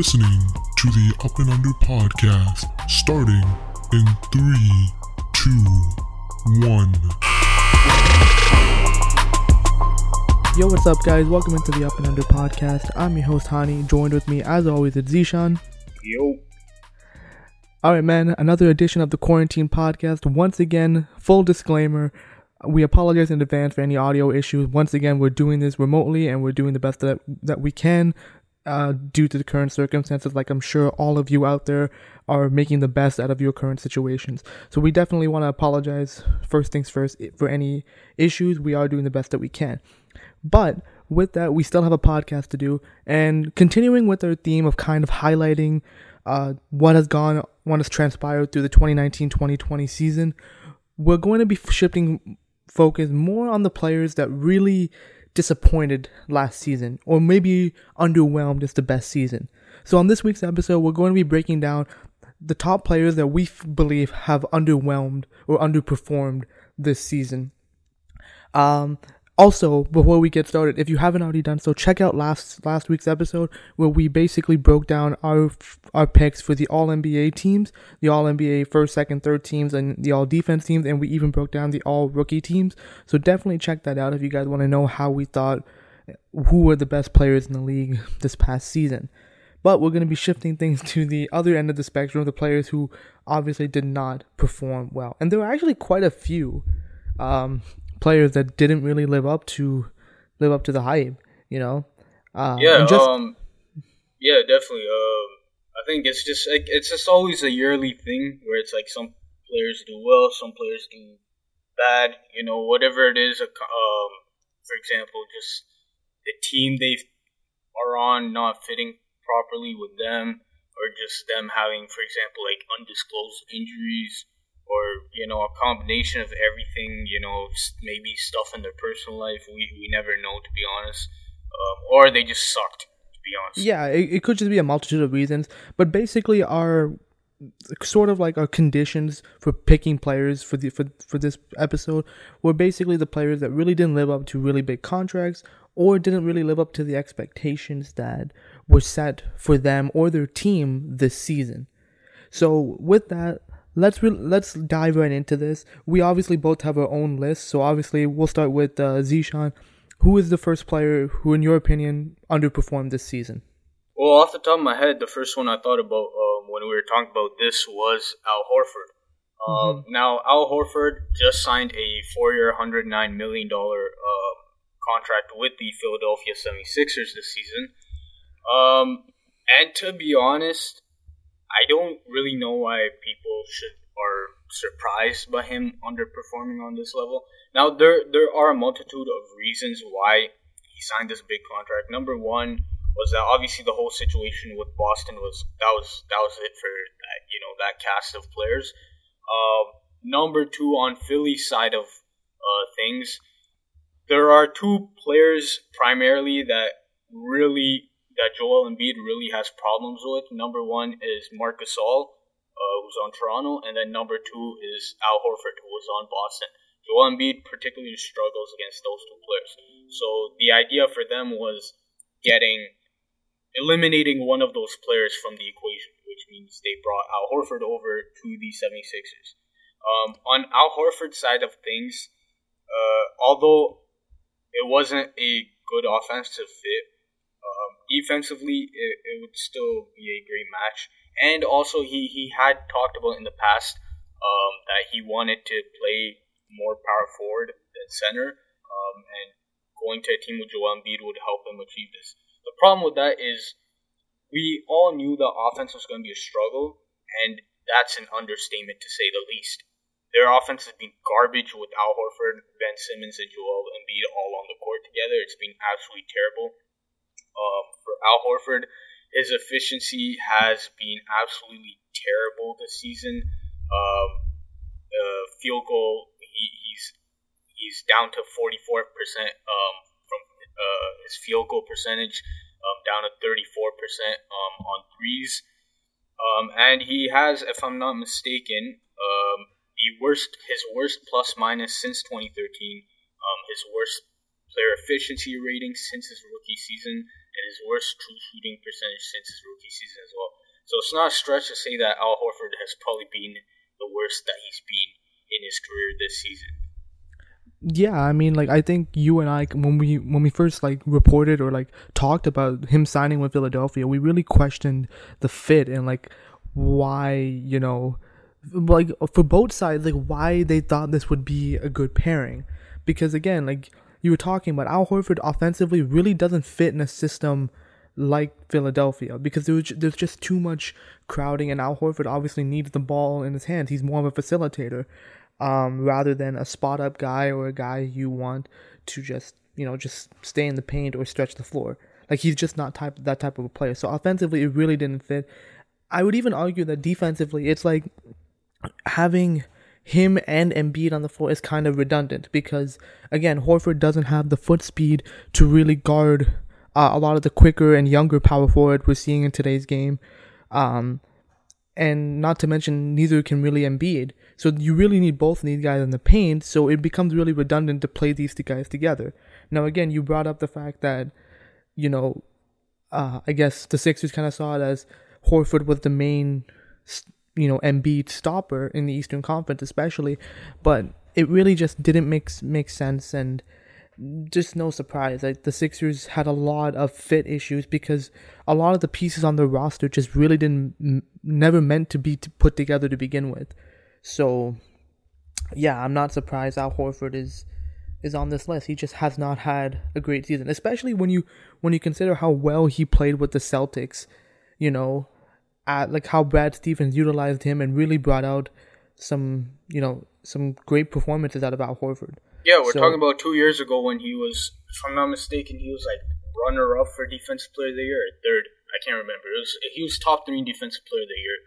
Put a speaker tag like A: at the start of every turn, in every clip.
A: listening to the Up and Under podcast starting in three, two, one.
B: Yo, what's up, guys? Welcome into the Up and Under podcast. I'm your host, Hani. Joined with me, as always, it's Zishan.
C: Yo.
B: All right, man. Another edition of the Quarantine Podcast. Once again, full disclaimer. We apologize in advance for any audio issues. Once again, we're doing this remotely and we're doing the best that that we can uh, due to the current circumstances. Like I'm sure all of you out there are making the best out of your current situations. So we definitely want to apologize. First things first for any issues. We are doing the best that we can. But with that, we still have a podcast to do, and continuing with our theme of kind of highlighting uh, what has gone, what has transpired through the 2019-2020 season. We're going to be shifting focus more on the players that really disappointed last season, or maybe underwhelmed is the best season. So, on this week's episode, we're going to be breaking down the top players that we f- believe have underwhelmed or underperformed this season. Um, also, before we get started, if you haven't already done so, check out last last week's episode where we basically broke down our our picks for the All NBA teams, the All NBA first, second, third teams, and the All Defense teams, and we even broke down the All Rookie teams. So definitely check that out if you guys want to know how we thought who were the best players in the league this past season. But we're going to be shifting things to the other end of the spectrum, the players who obviously did not perform well, and there were actually quite a few. Um, players that didn't really live up to live up to the hype, you know.
C: Uh, yeah, just, um, yeah, definitely. Um, I think it's just like it's just always a yearly thing where it's like some players do well, some players do bad. You know, whatever it is. Um, for example, just the team they are on not fitting properly with them, or just them having, for example, like undisclosed injuries or you know a combination of everything you know maybe stuff in their personal life we, we never know to be honest. Um, or they just sucked to be honest.
B: Yeah it, it could just be a multitude of reasons but basically our sort of like our conditions for picking players for the for, for this episode were basically the players that really didn't live up to really big contracts or didn't really live up to the expectations that were set for them or their team this season. So with that let's re- let's dive right into this. We obviously both have our own list, so obviously we'll start with uh, Zishan. Who is the first player who, in your opinion, underperformed this season?
C: Well, off the top of my head, the first one I thought about um, when we were talking about this was Al Horford. Um, mm-hmm. Now, Al Horford just signed a four-year, $109 million uh, contract with the Philadelphia 76ers this season. Um, and to be honest, I don't really know why people should are surprised by him underperforming on this level. Now there there are a multitude of reasons why he signed this big contract. Number one was that obviously the whole situation with Boston was that was that was it for that you know that cast of players. Uh, number two on Philly's side of uh, things, there are two players primarily that really that Joel Embiid really has problems with. Number one is Marc Gasol, uh, who's on Toronto, and then number two is Al Horford, who was on Boston. Joel Embiid particularly struggles against those two players. So the idea for them was getting eliminating one of those players from the equation, which means they brought Al Horford over to the 76ers. Um, on Al Horford's side of things, uh, although it wasn't a good offensive fit, defensively, it, it, would still be a great match. And also, he, he had talked about in the past um, that he wanted to play more power forward than center, um, and going to a team with Joel Embiid would help him achieve this. The problem with that is we all knew the offense was going to be a struggle, and that's an understatement to say the least. Their offense has been garbage with Al Horford, Ben Simmons, and Joel Embiid all on the court together. It's been absolutely terrible. Um, for Al Horford, his efficiency has been absolutely terrible this season. Um, field goal, he, he's he's down to 44 percent um, from uh, his field goal percentage, um, down to 34 percent um, on threes, um, and he has, if I'm not mistaken, um, the worst his worst plus minus since 2013, um, his worst player efficiency rating since his rookie season, and his worst true shooting percentage since his rookie season as well. So it's not a stretch to say that Al Horford has probably been the worst that he's been in his career this season.
B: Yeah, I mean, like I think you and I, when we when we first like reported or like talked about him signing with Philadelphia, we really questioned the fit and like why you know, like for both sides, like why they thought this would be a good pairing, because again, like you were talking about, Al Horford offensively really doesn't fit in a system like Philadelphia because there's there's just too much crowding, and Al Horford obviously needs the ball in his hands. He's more of a facilitator um, rather than a spot up guy or a guy you want to just you know just stay in the paint or stretch the floor. Like he's just not type that type of a player. So offensively, it really didn't fit. I would even argue that defensively, it's like having him and Embiid on the floor is kind of redundant because again, Horford doesn't have the foot speed to really guard uh, a lot of the quicker and younger power forward we're seeing in today's game. Um, and not to mention neither can really Embiid. So you really need both these guys in the paint. So it becomes really redundant to play these two guys together. Now again, you brought up the fact that you know, uh, I guess the Sixers kind of saw it as Horford was the main, you know, Embiid stopper in the Eastern Conference, especially, but it really just didn't make make sense and just no surprise. Like the Sixers had a lot of fit issues because a lot of the pieces on the roster just really didn't never meant to be put together to begin with. So, yeah, I'm not surprised Al Horford is is on this list. He just has not had a great season, especially when you when you consider how well he played with the Celtics. You know, at like how Brad Stevens utilized him and really brought out some you know some great performances out of Al Horford.
C: Yeah, we're so, talking about two years ago when he was, if I'm not mistaken, he was like runner up for defensive player of the year, third. I can't remember. It was he was top three defensive player of the year,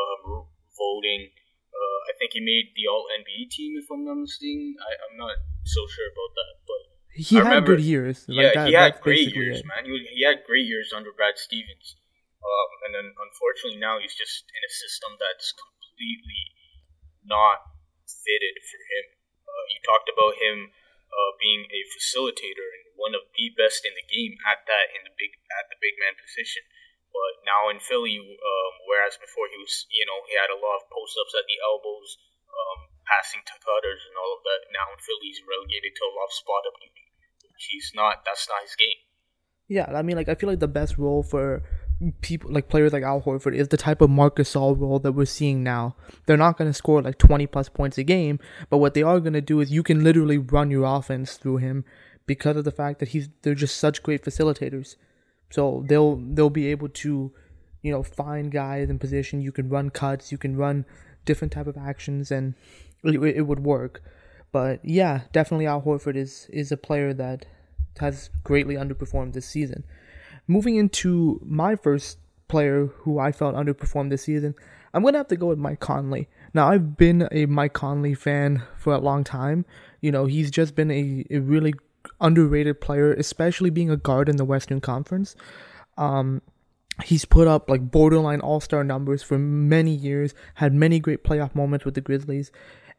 C: um, voting. Uh, I think he made the All NBA team, if I'm not mistaken. I, am not so sure about that, but
B: he I had remember, good years.
C: Like yeah, that, he had great years, it. man. He, he had great years under Brad Stevens. Um, and then unfortunately now he's just in a system that's completely not fitted for him. Uh, you talked about him uh, being a facilitator and one of the best in the game at that in the big at the big man position. But now in Philly, um, whereas before he was, you know, he had a lot of post ups at the elbows, um, passing to cutters and all of that. Now in Philly, he's relegated to a lot of spot up duty, he's not. That's not his game.
B: Yeah, I mean, like I feel like the best role for people like players like Al Horford is the type of Marc Gasol role that we're seeing now. They're not going to score like 20 plus points a game, but what they are going to do is you can literally run your offense through him because of the fact that he's they're just such great facilitators. So they'll they'll be able to, you know, find guys in position. You can run cuts, you can run different type of actions, and it, it would work. But yeah, definitely Al Horford is is a player that has greatly underperformed this season. Moving into my first player who I felt underperformed this season, I'm gonna have to go with Mike Conley. Now I've been a Mike Conley fan for a long time. You know, he's just been a, a really underrated player, especially being a guard in the Western Conference. Um, he's put up like borderline all star numbers for many years, had many great playoff moments with the Grizzlies,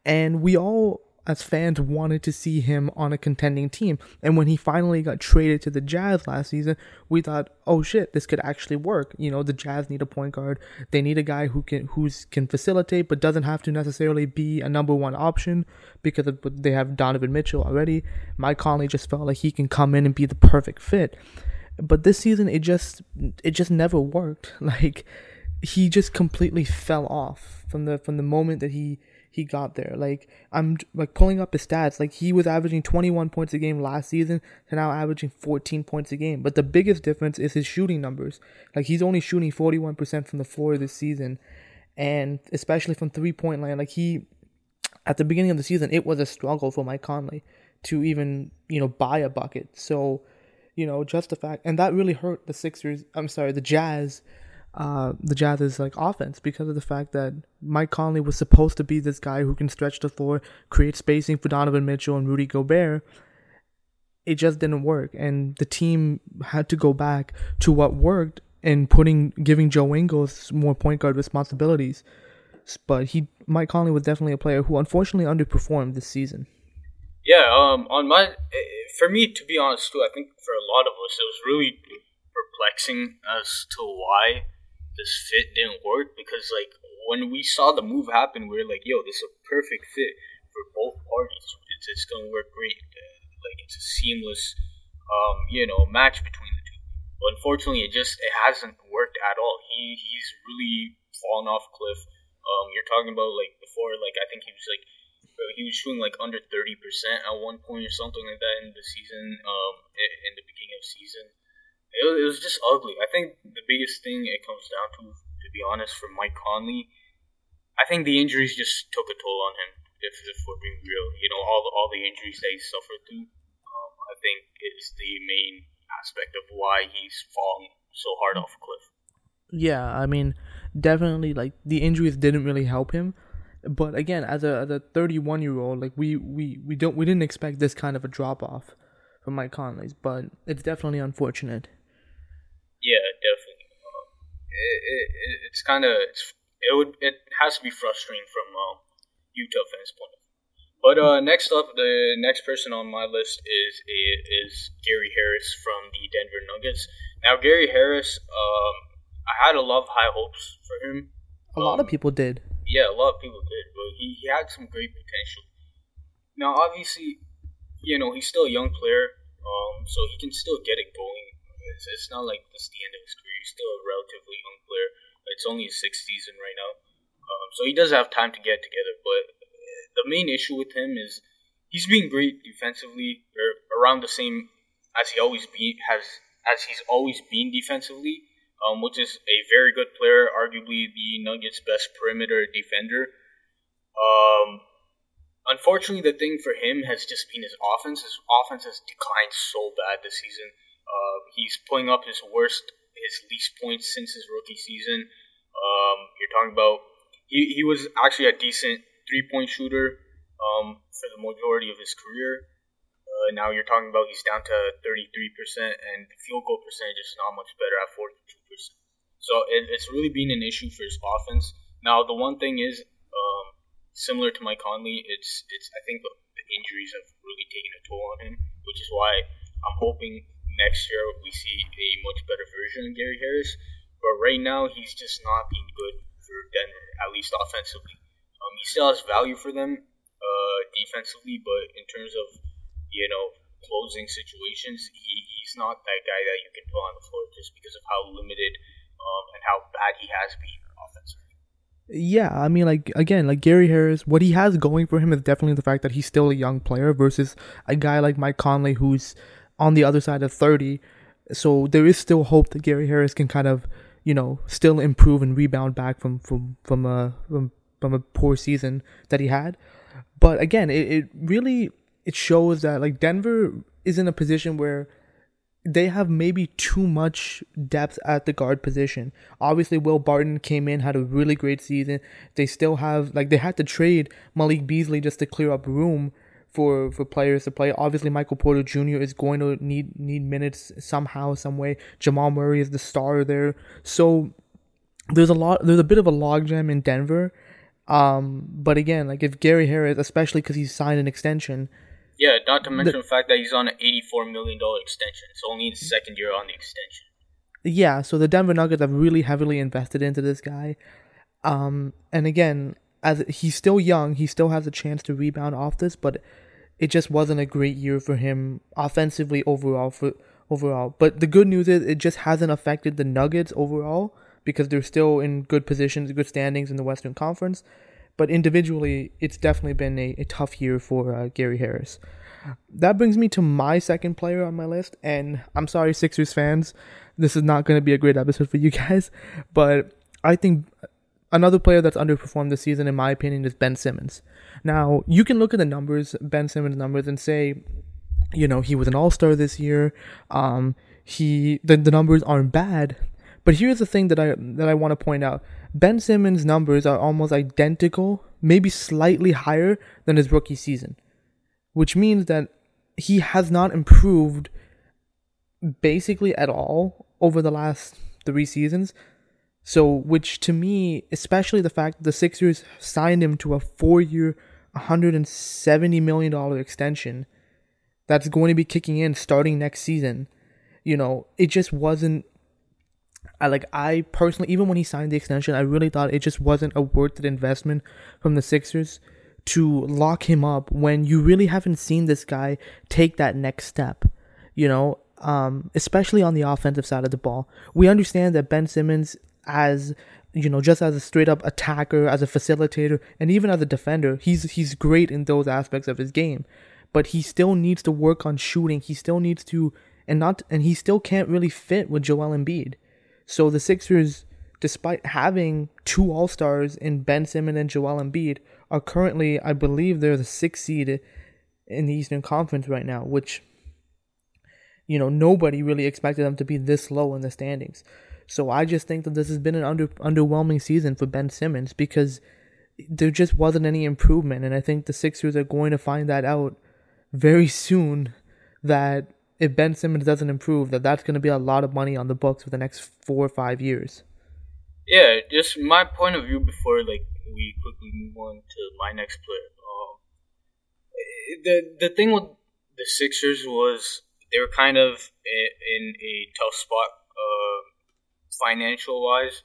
B: and we all as fans wanted to see him on a contending team. And when he finally got traded to the Jazz last season, we thought, "Oh shit, this could actually work." You know, the Jazz need a point guard. They need a guy who can who's can facilitate but doesn't have to necessarily be a number 1 option because they have Donovan Mitchell already. Mike Conley just felt like he can come in and be the perfect fit. But this season it just it just never worked. Like he just completely fell off from the from the moment that he he got there. Like I'm like pulling up his stats. Like he was averaging 21 points a game last season to now averaging 14 points a game. But the biggest difference is his shooting numbers. Like he's only shooting 41% from the floor this season, and especially from three point line. Like he at the beginning of the season, it was a struggle for Mike Conley to even you know buy a bucket. So you know just the fact, and that really hurt the Sixers. I'm sorry, the Jazz uh, the Jazz's like offense because of the fact that Mike Conley was supposed to be this guy who can stretch the floor, create spacing for Donovan Mitchell and Rudy Gobert. It just didn't work, and the team had to go back to what worked and putting giving Joe Ingles more point guard responsibilities. But he, Mike Conley, was definitely a player who unfortunately underperformed this season.
C: Yeah, um, on my, for me to be honest too, I think for a lot of us it was really perplexing as to why this fit didn't work because like when we saw the move happen, we were like, "Yo, this is a perfect fit for both parties. It's, it's gonna work great. Uh, like it's a seamless, um, you know, match between the two." But unfortunately, it just it hasn't worked at all. He he's really fallen off cliff. Um, you're talking about like before, like I think he was like he was shooting like under thirty percent at one point or something like that in the season. Um, in the beginning of season, it, it was just ugly. I think the biggest thing it comes down to, to be honest, for Mike Conley I think the injuries just took a toll on him. If, if we're being real, you know, all the all the injuries that he suffered through, um, I think is the main aspect of why he's fallen so hard off a cliff.
B: Yeah, I mean, definitely, like the injuries didn't really help him. But again, as a as a 31 year old, like we, we we don't we didn't expect this kind of a drop off from Mike Conley's, but it's definitely unfortunate.
C: Yeah, definitely. Um, it, it, it's kind of it's it would it has to be frustrating from um, Utah fans' point of view. But uh, next up, the next person on my list is is Gary Harris from the Denver Nuggets. Now, Gary Harris, um, I had a lot of high hopes for him.
B: A lot um, of people did.
C: Yeah, a lot of people did, but he, he had some great potential. Now, obviously, you know he's still a young player, um, so he can still get it going. It's, it's not like this the end of his career. He's still a relatively young player. It's only his sixth season right now, um, so he does have time to get together. But the main issue with him is he's being great defensively, or around the same as he always be has as he's always been defensively, um, which is a very good player, arguably the Nuggets' best perimeter defender. Um, unfortunately, the thing for him has just been his offense. His offense has declined so bad this season. He's putting up his worst his least points since his rookie season. Um, you're talking about he, he was actually a decent three point shooter um, for the majority of his career. Uh, now you're talking about he's down to 33%, and the field goal percentage is not much better at 42%. So it, it's really been an issue for his offense. Now the one thing is, um, similar to Mike Conley, it's it's I think the, the injuries have really taken a toll on him, which is why I'm hoping next year we see a much better version of Gary Harris. But right now, he's just not being good for Denver, at least offensively. Um, he still has value for them uh, defensively, but in terms of you know closing situations, he, he's not that guy that you can put on the floor just because of how limited um, and how bad he has been offensively.
B: Yeah, I mean, like again, like Gary Harris, what he has going for him is definitely the fact that he's still a young player versus a guy like Mike Conley, who's on the other side of 30. So there is still hope that Gary Harris can kind of, you know, still improve and rebound back from from from a from, from a poor season that he had. But again, it, it really it shows that like Denver is in a position where they have maybe too much depth at the guard position. Obviously, Will Barton came in, had a really great season. They still have like they had to trade Malik Beasley just to clear up room for for players to play. Obviously, Michael Porter Jr. is going to need need minutes somehow, some way. Jamal Murray is the star there, so there's a lot. There's a bit of a logjam in Denver. Um, but again, like if Gary Harris, especially because he's signed an extension.
C: Yeah, not to mention the, the fact that he's on an eighty-four million dollar extension. It's only his second year on the extension.
B: Yeah, so the Denver Nuggets have really heavily invested into this guy. Um, and again, as he's still young, he still has a chance to rebound off this, but it just wasn't a great year for him offensively overall for overall. But the good news is it just hasn't affected the Nuggets overall because they're still in good positions, good standings in the Western Conference. But individually, it's definitely been a, a tough year for uh, Gary Harris. That brings me to my second player on my list, and I'm sorry, Sixers fans, this is not going to be a great episode for you guys, but I think Another player that's underperformed this season, in my opinion, is Ben Simmons. Now, you can look at the numbers, Ben Simmons' numbers, and say, you know, he was an All Star this year. Um, he the, the numbers aren't bad, but here's the thing that I that I want to point out: Ben Simmons' numbers are almost identical, maybe slightly higher than his rookie season, which means that he has not improved basically at all over the last three seasons. So, which to me, especially the fact that the Sixers signed him to a four year, $170 million extension that's going to be kicking in starting next season, you know, it just wasn't. I like I personally even when he signed the extension, I really thought it just wasn't a worth it investment from the Sixers to lock him up when you really haven't seen this guy take that next step. You know, um, especially on the offensive side of the ball. We understand that Ben Simmons as you know, just as a straight up attacker, as a facilitator, and even as a defender, he's he's great in those aspects of his game. But he still needs to work on shooting. He still needs to and not and he still can't really fit with Joel Embiid. So the Sixers, despite having two All Stars in Ben Simmons and Joel Embiid, are currently, I believe, they're the sixth seed in the Eastern Conference right now, which you know nobody really expected them to be this low in the standings. So I just think that this has been an under underwhelming season for Ben Simmons because there just wasn't any improvement, and I think the Sixers are going to find that out very soon. That if Ben Simmons doesn't improve, that that's going to be a lot of money on the books for the next four or five years.
C: Yeah, just my point of view before like we quickly move on to my next player. Um, the the thing with the Sixers was they were kind of in a tough spot financial wise.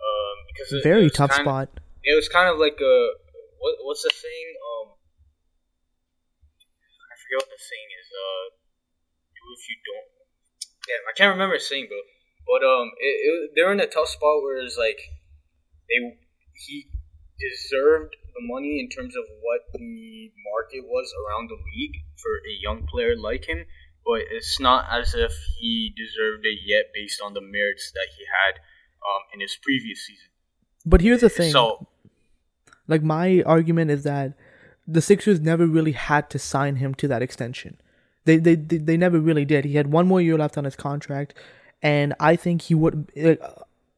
C: Um, because
B: it, very
C: it
B: tough
C: kind
B: spot.
C: It was kind of like a what, what's the saying? Um, I forget what the saying is. Uh, do if you don't. Yeah, I can't remember the saying, bro. But um, it, it, they're in a tough spot where it's like they he deserved the money in terms of what the market was around the league for a young player like him but it's not as if he deserved it yet based on the merits that he had um, in his previous season.
B: But here's the thing. So, like my argument is that the Sixers never really had to sign him to that extension. They they they, they never really did. He had one more year left on his contract, and I think he would.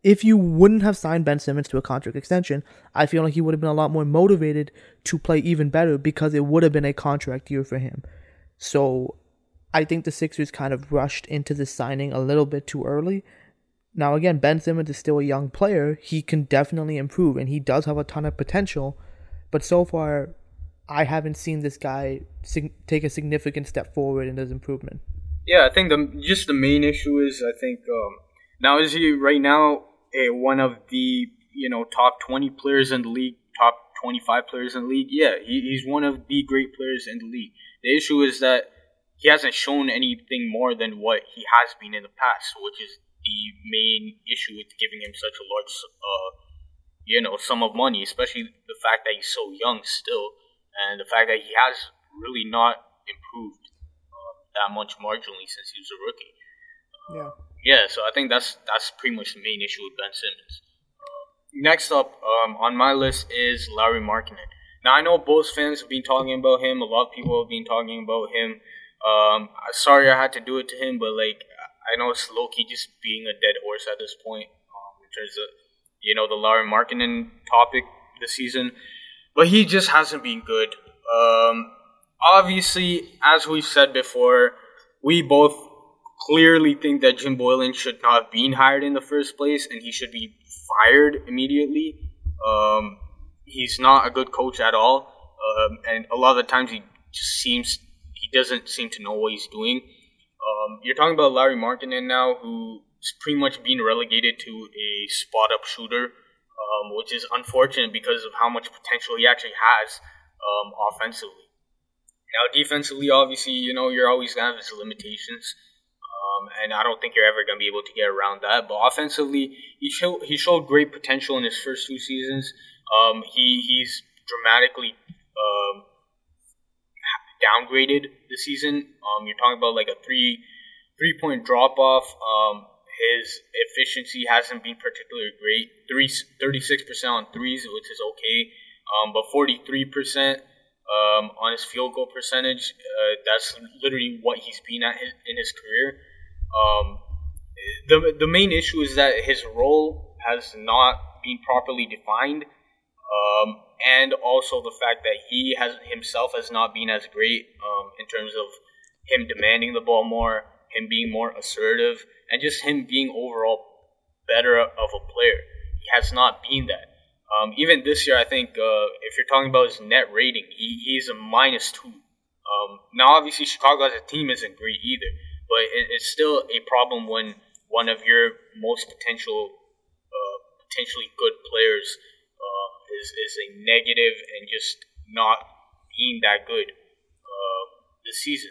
B: If you wouldn't have signed Ben Simmons to a contract extension, I feel like he would have been a lot more motivated to play even better because it would have been a contract year for him. So I think the Sixers kind of rushed into the signing a little bit too early. Now, again, Ben Simmons is still a young player. He can definitely improve, and he does have a ton of potential. But so far, I haven't seen this guy sig- take a significant step forward in his improvement.
C: Yeah, I think the just the main issue is I think um, now is he right now a, one of the you know top twenty players in the league, top twenty five players in the league. Yeah, he, he's one of the great players in the league. The issue is that he hasn't shown anything more than what he has been in the past, which is the main issue with giving him such a large, uh, you know, sum of money, especially the fact that he's so young still, and the fact that he has really not improved uh, that much marginally since he was a rookie.
B: yeah.
C: Yeah, so I think that's that's pretty much the main issue with Ben Simmons. Uh, next up um, on my list is Lauri Markkanen. Now I know Bulls fans have been talking about him. A lot of people have been talking about him. Um, sorry I had to do it to him, but like I know it's low key just being a dead horse at this point um, in terms of you know the Lauri Markkanen topic this season, but he just hasn't been good. Um, obviously, as we've said before, we both clearly think that Jim Boylen should not have been hired in the first place, and he should be fired immediately. Um, he's not a good coach at all, um, and a lot of the times he just seems he doesn't seem to know what he's doing. Um, you're talking about Lauri Markkanen now, who's pretty much being relegated to a spot up shooter, um, which is unfortunate because of how much potential he actually has um, offensively. Now, defensively, obviously, you know, you're always going to have his limitations. Um, and I don't think you're ever going to be able to get around that. But offensively, he showed he showed great potential in his first two seasons. Um, he he's dramatically um, downgraded this season. Um, you're talking about like a three three point drop off. Um, his efficiency hasn't been particularly great. Three, 36% on threes, which is okay, um, but 43% um, on his field goal percentage. Uh, that's literally what he's been at his, in his career. Um, the, the main issue is that his role has not been properly defined. Um, and also the fact that he has himself has not been as great um, in terms of him demanding the ball more, him being more assertive, and just him being overall better of a player. He has not been that. Um, even this year, I think uh, if you're talking about his net rating, he, he's a minus two. Um, now, obviously, Chicago as a team isn't great either, but it, it's still a problem when one of your most potential, uh, potentially good players is is a negative and just not being that good uh, this season.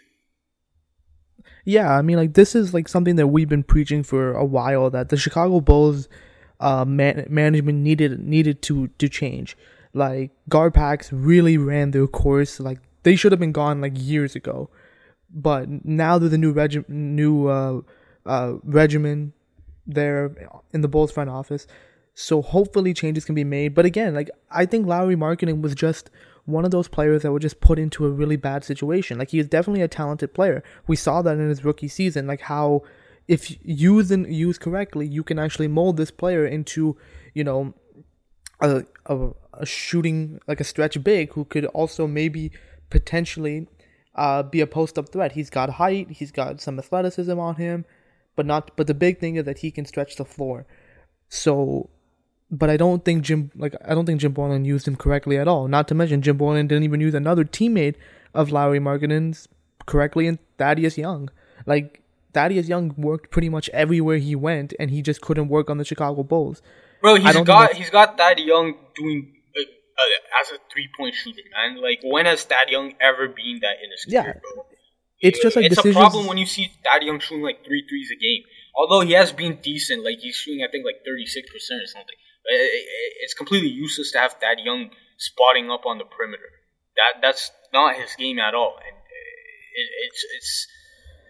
B: Yeah, I mean, like this is like something that we've been preaching for a while that the Chicago Bulls uh, man- management needed needed to to change. Like Garpax really ran their course. Like they should have been gone like years ago, but now they're the new regi- new uh, uh, regimen there in the Bulls front office. So hopefully changes can be made. But again, like I think Lauri Markkanen was just one of those players that were just put into a really bad situation. Like he is definitely a talented player. We saw that in his rookie season, like how if used and used correctly, you can actually mold this player into, you know, a, a, a shooting like a stretch big who could also maybe potentially uh, be a post up threat. He's got height, he's got some athleticism on him, but not. But the big thing is that he can stretch the floor. So, but I don't think Jim like I don't think Jim Boylen used him correctly at all. Not to mention Jim Boylen didn't even use another teammate of Lauri Markkanen's correctly in Thaddeus Young. Like Thaddeus Young worked pretty much everywhere he went, and he just couldn't work on the Chicago Bulls.
C: Bro, he's got he's got Thad Young doing uh, uh, as a three point shooter, man. Like when has Thad Young ever been that in his career, yeah. bro?
B: It's just like
C: it's
B: decisions...
C: a problem when you see Thad Young shooting like three threes a game. Although he has been decent, like he's shooting I think like thirty six percent or something. It's completely useless to have Thad Young spotting up on the perimeter. That that's not his game at all, and it, it's it's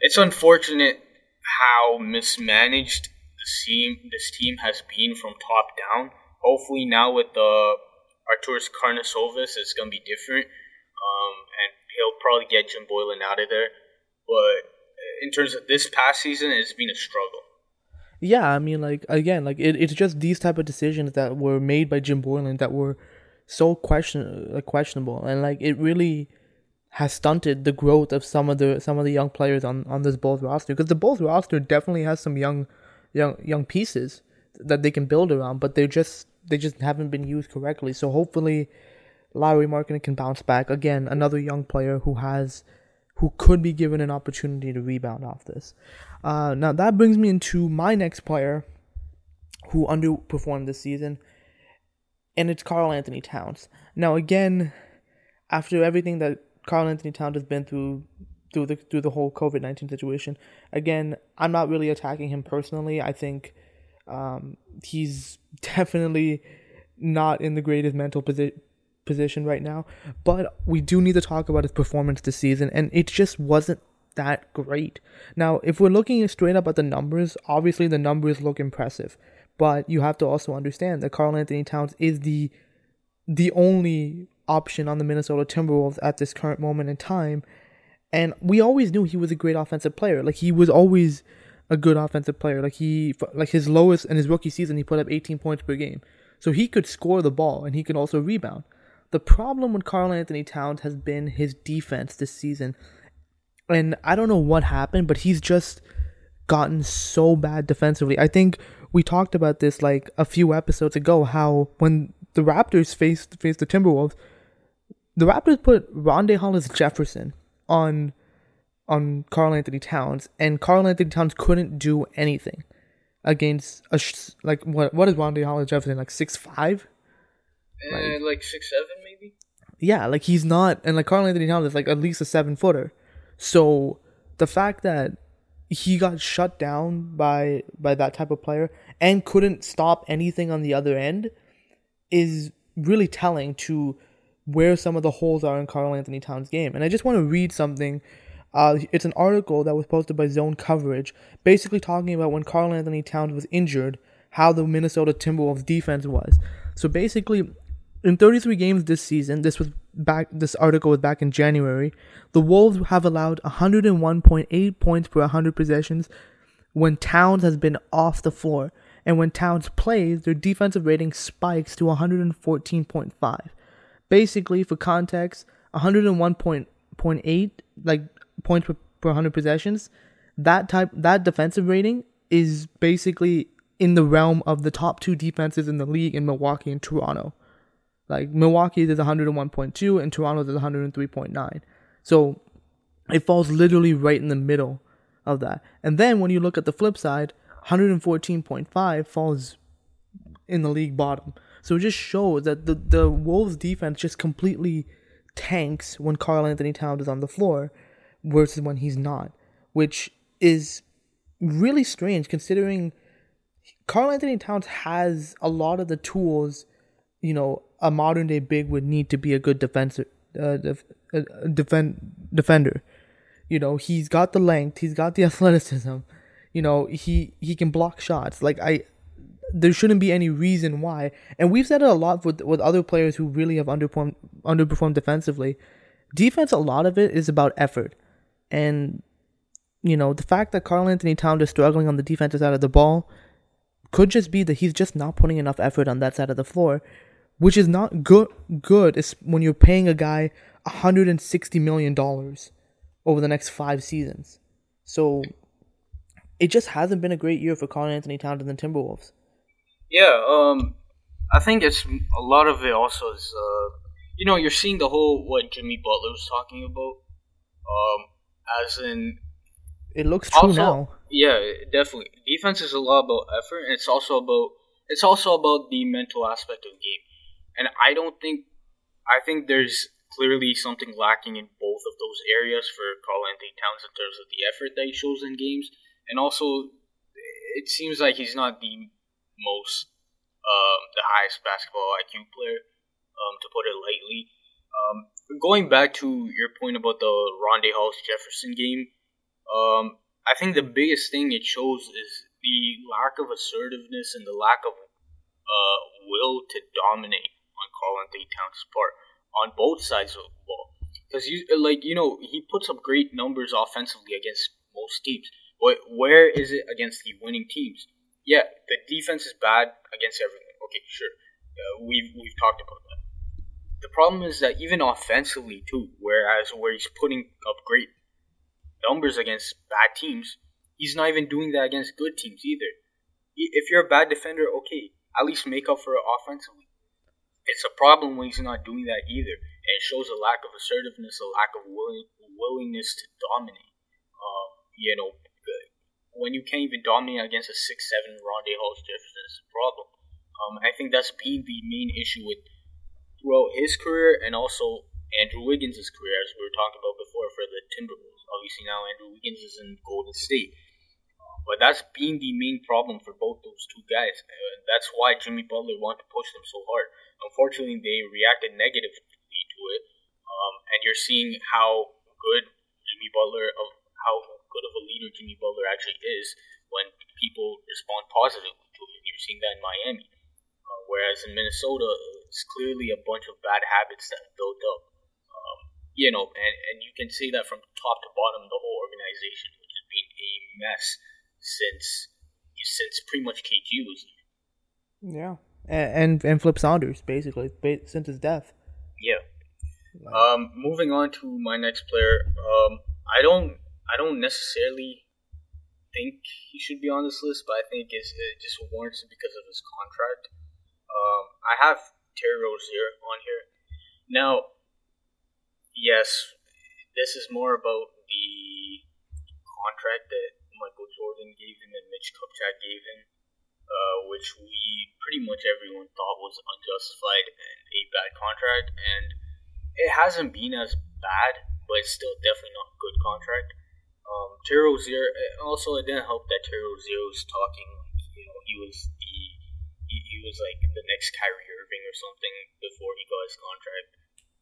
C: it's unfortunate how mismanaged this team this team has been from top down. Hopefully now with the Arturas Karnisovas, it's gonna be different, um, and he'll probably get Jim Boylen out of there. But in terms of this past season, it's been a struggle.
B: Yeah, I mean, like again, like it, it's just these type of decisions that were made by Jim Boylen that were so question like questionable, and like it really has stunted the growth of some of the some of the young players on, on this Bulls roster because the Bulls roster definitely has some young young young pieces that they can build around, but they just they just haven't been used correctly. So hopefully, Lauri Markkanen can bounce back again. Another young player who has who could be given an opportunity to rebound off this. Uh, now that brings me into my next player who underperformed this season, and it's Karl-Anthony Towns. Now again, after everything that Karl-Anthony Towns has been through through the through the whole COVID nineteen situation. Again, I'm not really attacking him personally. I think um, he's definitely not in the greatest mental posi- position right now. But we do need to talk about his performance this season, and it just wasn't that great. Now, if we're looking straight up at the numbers, obviously the numbers look impressive, but you have to also understand that Karl-Anthony Towns is the the only option on the Minnesota Timberwolves at this current moment in time. And we always knew he was a great offensive player. Like he was always a good offensive player. Like he like his lowest in his rookie season he put up 18 points per game. So he could score the ball and he could also rebound. The problem with Karl-Anthony Towns has been his defense this season. And I don't know what happened, but he's just gotten so bad defensively. I think we talked about this like a few episodes ago how when the Raptors faced faced the Timberwolves, the Raptors put Rondae Hollis Jefferson on on Karl-Anthony Towns, and Karl-Anthony Towns couldn't do anything against a sh- like what what is Rondae Hollis Jefferson like six five?
C: Uh, like, like six seven.
B: Yeah, like he's not, and like Karl-Anthony Towns is like at least a seven footer. So the fact that he got shut down by by that type of player and couldn't stop anything on the other end is really telling to where some of the holes are in Karl-Anthony Towns' game. And I just want to read something. Uh, it's an article that was posted by Zone Coverage, basically talking about when Karl-Anthony Towns was injured, how the Minnesota Timberwolves defense was. So basically, in 33 games this season, this was back. This article was back in January. The Wolves have allowed 101.8 points per 100 possessions when Towns has been off the floor, and when Towns plays, their defensive rating spikes to 114.5 basically for context 101.8 like points per, per 100 possessions that type that defensive rating is basically in the realm of the top two defenses in the league in Milwaukee and Toronto like Milwaukee is 101.2 and Toronto is 103.9 so it falls literally right in the middle of that and then when you look at the flip side 114.5 falls in the league bottom. So it just shows that the, the Wolves defense just completely tanks when Karl-Anthony Towns is on the floor versus when he's not, which is really strange considering Karl-Anthony Towns has a lot of the tools, you know, a modern day big would need to be a good defender, uh, def, uh, defend, defender. You know, he's got the length, he's got the athleticism. You know, he he can block shots. Like I there shouldn't be any reason why. And we've said it a lot with with other players who really have underperformed underperformed defensively. Defense, a lot of it is about effort, and you know the fact that Karl-Anthony Towns is struggling on the defensive side of the ball could just be that he's just not putting enough effort on that side of the floor, which is not good. Good is when you're paying a guy 160 million dollars over the next five seasons. So it just hasn't been a great year for Karl-Anthony Towns and the Timberwolves.
C: Yeah, um, I think it's a lot of it also is, uh, you know, you're seeing the whole what Jimmy Butler was talking about, um, as in.
B: It looks true
C: also,
B: now.
C: Yeah, definitely. Defense is a lot about effort, and it's also about it's also about the mental aspect of the game. And I don't think I think there's clearly something lacking in both of those areas for Karl-Anthony Towns in terms of the effort that he shows in games, and also it seems like he's not the most um, the highest basketball IQ player, um, to put it lightly. Um, going back to your point about the Rondae Hollis Jefferson game, um, I think the biggest thing it shows is the lack of assertiveness and the lack of uh, will to dominate on Karl-Anthony Towns' part on both sides of the ball. Because you like you know he puts up great numbers offensively against most teams, but where is it against the winning teams? yeah, the defense is bad against everything. Okay, sure. Uh, we've we've talked about that. The problem is that even offensively too, whereas where he's putting up great numbers against bad teams, he's not even doing that against good teams either. If you're a bad defender, okay, at least make up for it offensively. It's a problem when he's not doing that either, and it shows a lack of assertiveness, a lack of willing, willingness to dominate. Um, you know, when you can't even dominate against a six seven Rondae Hollis Jefferson it's a problem. Um, I think that's been the main issue with throughout his career and also Andrew Wiggins' career, as we were talking about before for the Timberwolves. Obviously now Andrew Wiggins is in Golden State. But that's been the main problem for both those two guys. That's why Jimmy Butler wanted to push them so hard. Unfortunately, they reacted negatively to it. Um, and you're seeing how good Jimmy Butler, of how good of a leader Jimmy Butler actually is when people respond positively to him. You're seeing that in Miami. Uh, whereas in Minnesota, it's clearly a bunch of bad habits that have built up. Um, you know, and, and you can see that from top to bottom, the whole organization, which has been a mess since since pretty much KG was there.
B: Yeah, and and, Flip Saunders basically since his death.
C: Yeah. Um, moving on to my next player. Um, I don't I don't necessarily think he should be on this list, but I think it's, it just warrants it because of his contract. Um, I have Terry Rozier on here. Now, yes, this is more about the contract that Michael Jordan gave him and Mitch Kupchak gave him, uh, which we pretty much everyone thought was unjustified and a bad contract, and it hasn't been as bad, but it's still definitely not a good contract. Um, Rozier. Also, it didn't help that Terry Rozier was talking like you know he was the he, he was like the next Kyrie Irving or something before he got his contract.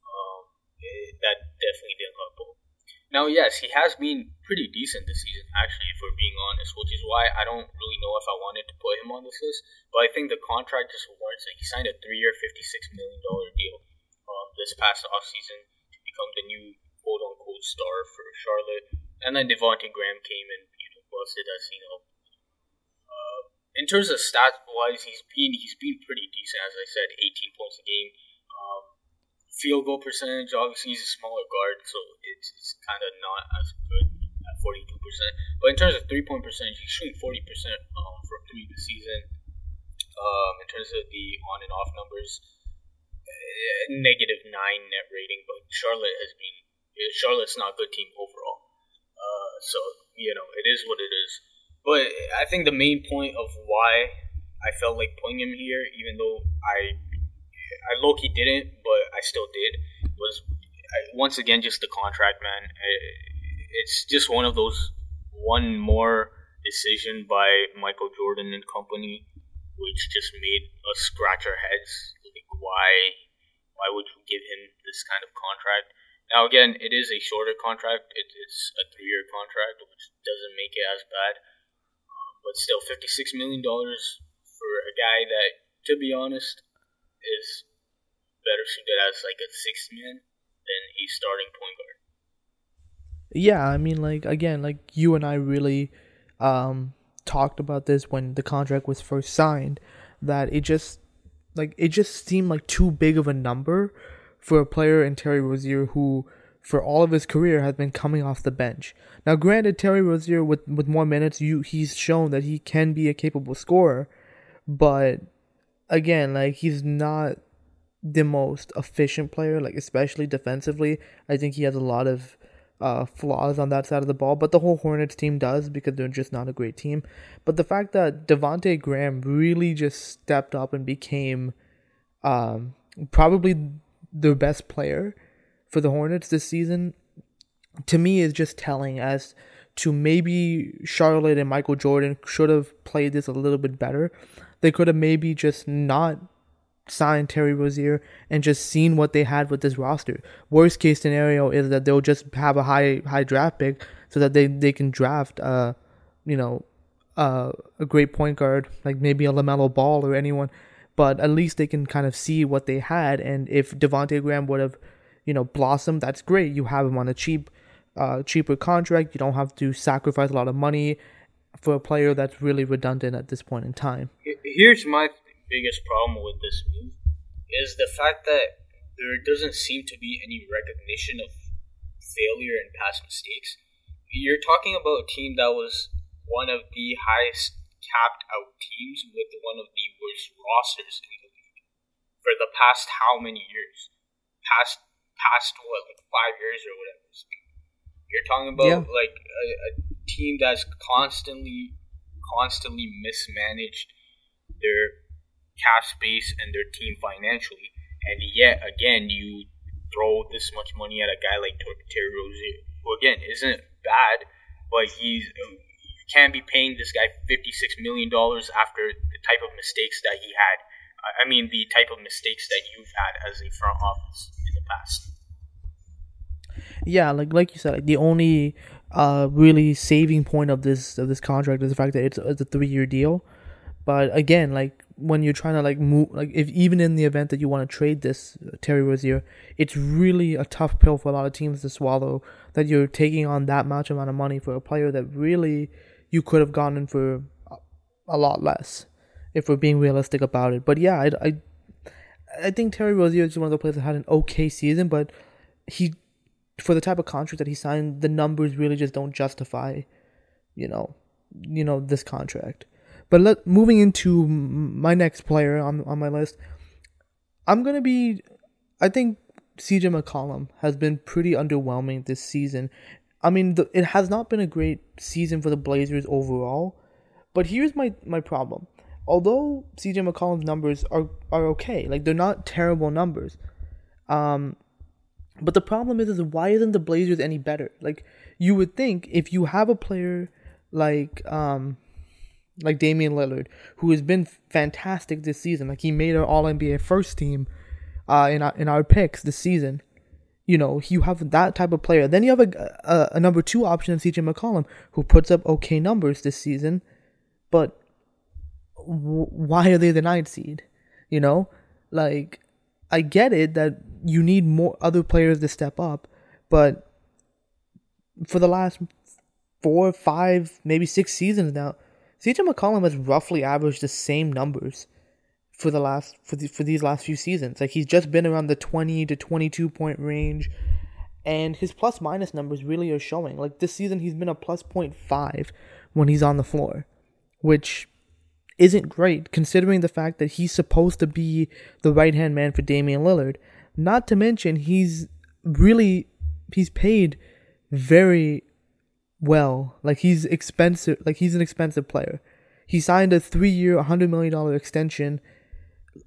C: Um, it, that definitely didn't help. Now, yes, he has been pretty decent this season, actually, for being honest, which is why I don't really know if I wanted to put him on this list. But I think the contract just warrants it. He signed a three-year, fifty-six million dollar deal um, this past offseason to become the new quote-unquote star for Charlotte and then Devonte Graham came and you know busted us. You know, uh, in terms of stats wise, he's been he's been pretty decent. As I said, 18 points a game. Um, field goal percentage, obviously he's a smaller guard, so it's, it's kind of not as good 42%. But in terms of three point percentage, he's shooting 40% um, from three this season. Um, in terms of the on and off numbers, uh, negative nine net rating, but Charlotte has been Charlotte's not a good team overall. Uh, so you know, it is what it is. But I think the main point of why I felt like putting him here, even though I I low key didn't, but I still did, was once again just the contract, man. It's just one of those one more decision by Michael Jordan and company, which just made us scratch our heads. Like, why? Why would you give him this kind of contract? Now, again, it is a shorter contract. It, it's a three-year contract, which doesn't make it as bad. Um, but still, fifty-six million dollars for a guy that, to be honest, is better suited as like a sixth man than a starting point guard.
B: Yeah, I mean, like again, like you and I really um, talked about this when the contract was first signed. That it just like it just seemed like too big of a number for a player in Terry Rozier who, for all of his career, has been coming off the bench. Now, granted, Terry Rozier with with more minutes, you he's shown that he can be a capable scorer, but again, like he's not the most efficient player, like especially defensively. I think he has a lot of uh, flaws on that side of the ball, but the whole Hornets team does because they're just not a great team. But the fact that Devonte Graham really just stepped up and became um, probably the best player for the Hornets this season, to me is just telling as to maybe Charlotte and Michael Jordan should have played this a little bit better. They could have maybe just not signed Terry Rozier and just seen what they had with this roster. Worst case scenario is that they'll just have a high high draft pick so that they, they can draft uh you know uh, a great point guard like maybe a LaMelo Ball or anyone, but at least they can kind of see what they had and if Devonte Graham would have you know blossomed, that's great. You have him on a cheap uh cheaper contract. You don't have to sacrifice a lot of money for a player that's really redundant at this point in time.
C: Here's my biggest problem with this move is the fact that there doesn't seem to be any recognition of failure and past mistakes. You're talking about a team that was one of the highest capped out teams with one of the worst rosters in the league for the past how many years? Past past what like five years or whatever. You're talking about yeah. like a, a team that's constantly constantly mismanaged their cap space and their team financially. And yet again, you throw this much money at a guy like Terry Rozier, who again isn't bad, but he's you can't be paying this guy fifty six million dollars after the type of mistakes that he had. I mean, the type of mistakes that you've had as a front office in the past.
B: Yeah, like like you said, like the only uh really saving point of this of this contract is the fact that it's, it's a three year deal. But again, like when you're trying to like move like if even in the event that you want to trade this uh, Terry Rozier, it's really a tough pill for a lot of teams to swallow that you're taking on that much amount of money for a player that really you could have gone in for a lot less if we're being realistic about it. But yeah, I I, I think Terry Rozier is one of the players that had an okay season, but he for the type of contract that he signed, the numbers really just don't justify, you know, you know this contract. But let moving into my next player on on my list, I'm gonna be. I think CJ McCollum has been pretty underwhelming this season. I mean, the, it has not been a great season for the Blazers overall. But here's my my problem. Although CJ McCollum's numbers are are okay, like they're not terrible numbers. Um, but the problem is, is why isn't the Blazers any better? Like you would think if you have a player like um like Damian Lillard, who has been fantastic this season. Like he made our All NBA first team uh, in our in our picks this season. You know, you have that type of player. Then you have a, a, a number two option in CJ McCollum, who puts up okay numbers this season, but w- why are they the ninth seed? You know, like I get it that you need more other players to step up, but for the last four, five, maybe six seasons now, CJ McCollum has roughly averaged the same numbers for the last for the, for these last few seasons. Like he's just been around the 20 to 22 point range and his plus minus numbers really are showing. Like this season he's been a plus 0.5 when he's on the floor, which isn't great considering the fact that he's supposed to be the right-hand man for Damian Lillard. Not to mention he's really he's paid very well. Like he's expensive. Like he's an expensive player. He signed a three-year, hundred million dollar extension